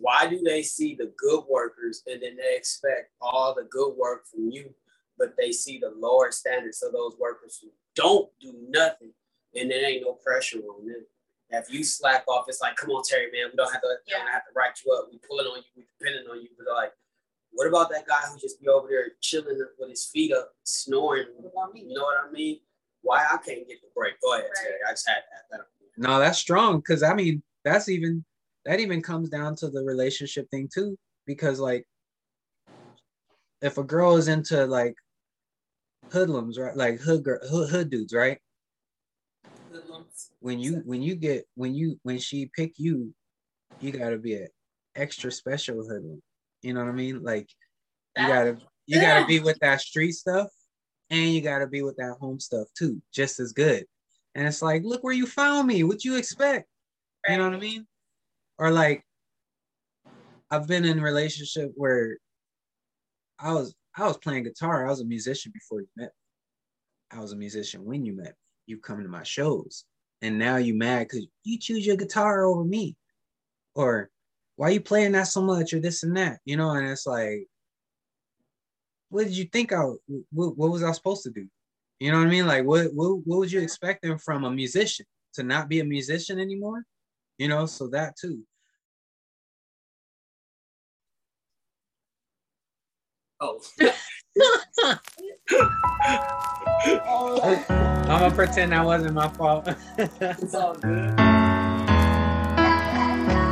Why do they see the good workers and then they expect all the good work from you, but they see the lower standards of those workers who don't do nothing and there ain't no pressure on them? If you slack off, it's like, come on, Terry, man, we don't have to, yeah. don't have to write you up. We pulling on you, we depending on you. But like, what about that guy who just be over there chilling with his feet up, snoring? You know what I mean? Why I can't get the break? Go ahead, right. Terry. I just had that. No, that's strong because I mean that's even that even comes down to the relationship thing too. Because like, if a girl is into like hoodlums, right? Like hood hood, hood dudes, right? When you when you get when you when she pick you, you gotta be an extra special hoodlum. You know what I mean? Like you gotta you gotta be with that street stuff and you gotta be with that home stuff too, just as good. And it's like, look where you found me. What you expect? You know what I mean? or like I've been in a relationship where I was I was playing guitar. I was a musician before you met me. I was a musician when you met me. You come to my shows, and now you mad because you choose your guitar over me, or why you playing that so much, or this and that, you know? And it's like, what did you think I? What, what was I supposed to do? You know what I mean? Like, what what what was you expecting from a musician to not be a musician anymore? You know, so that too. Oh. I'm gonna pretend that wasn't my fault. it's all good.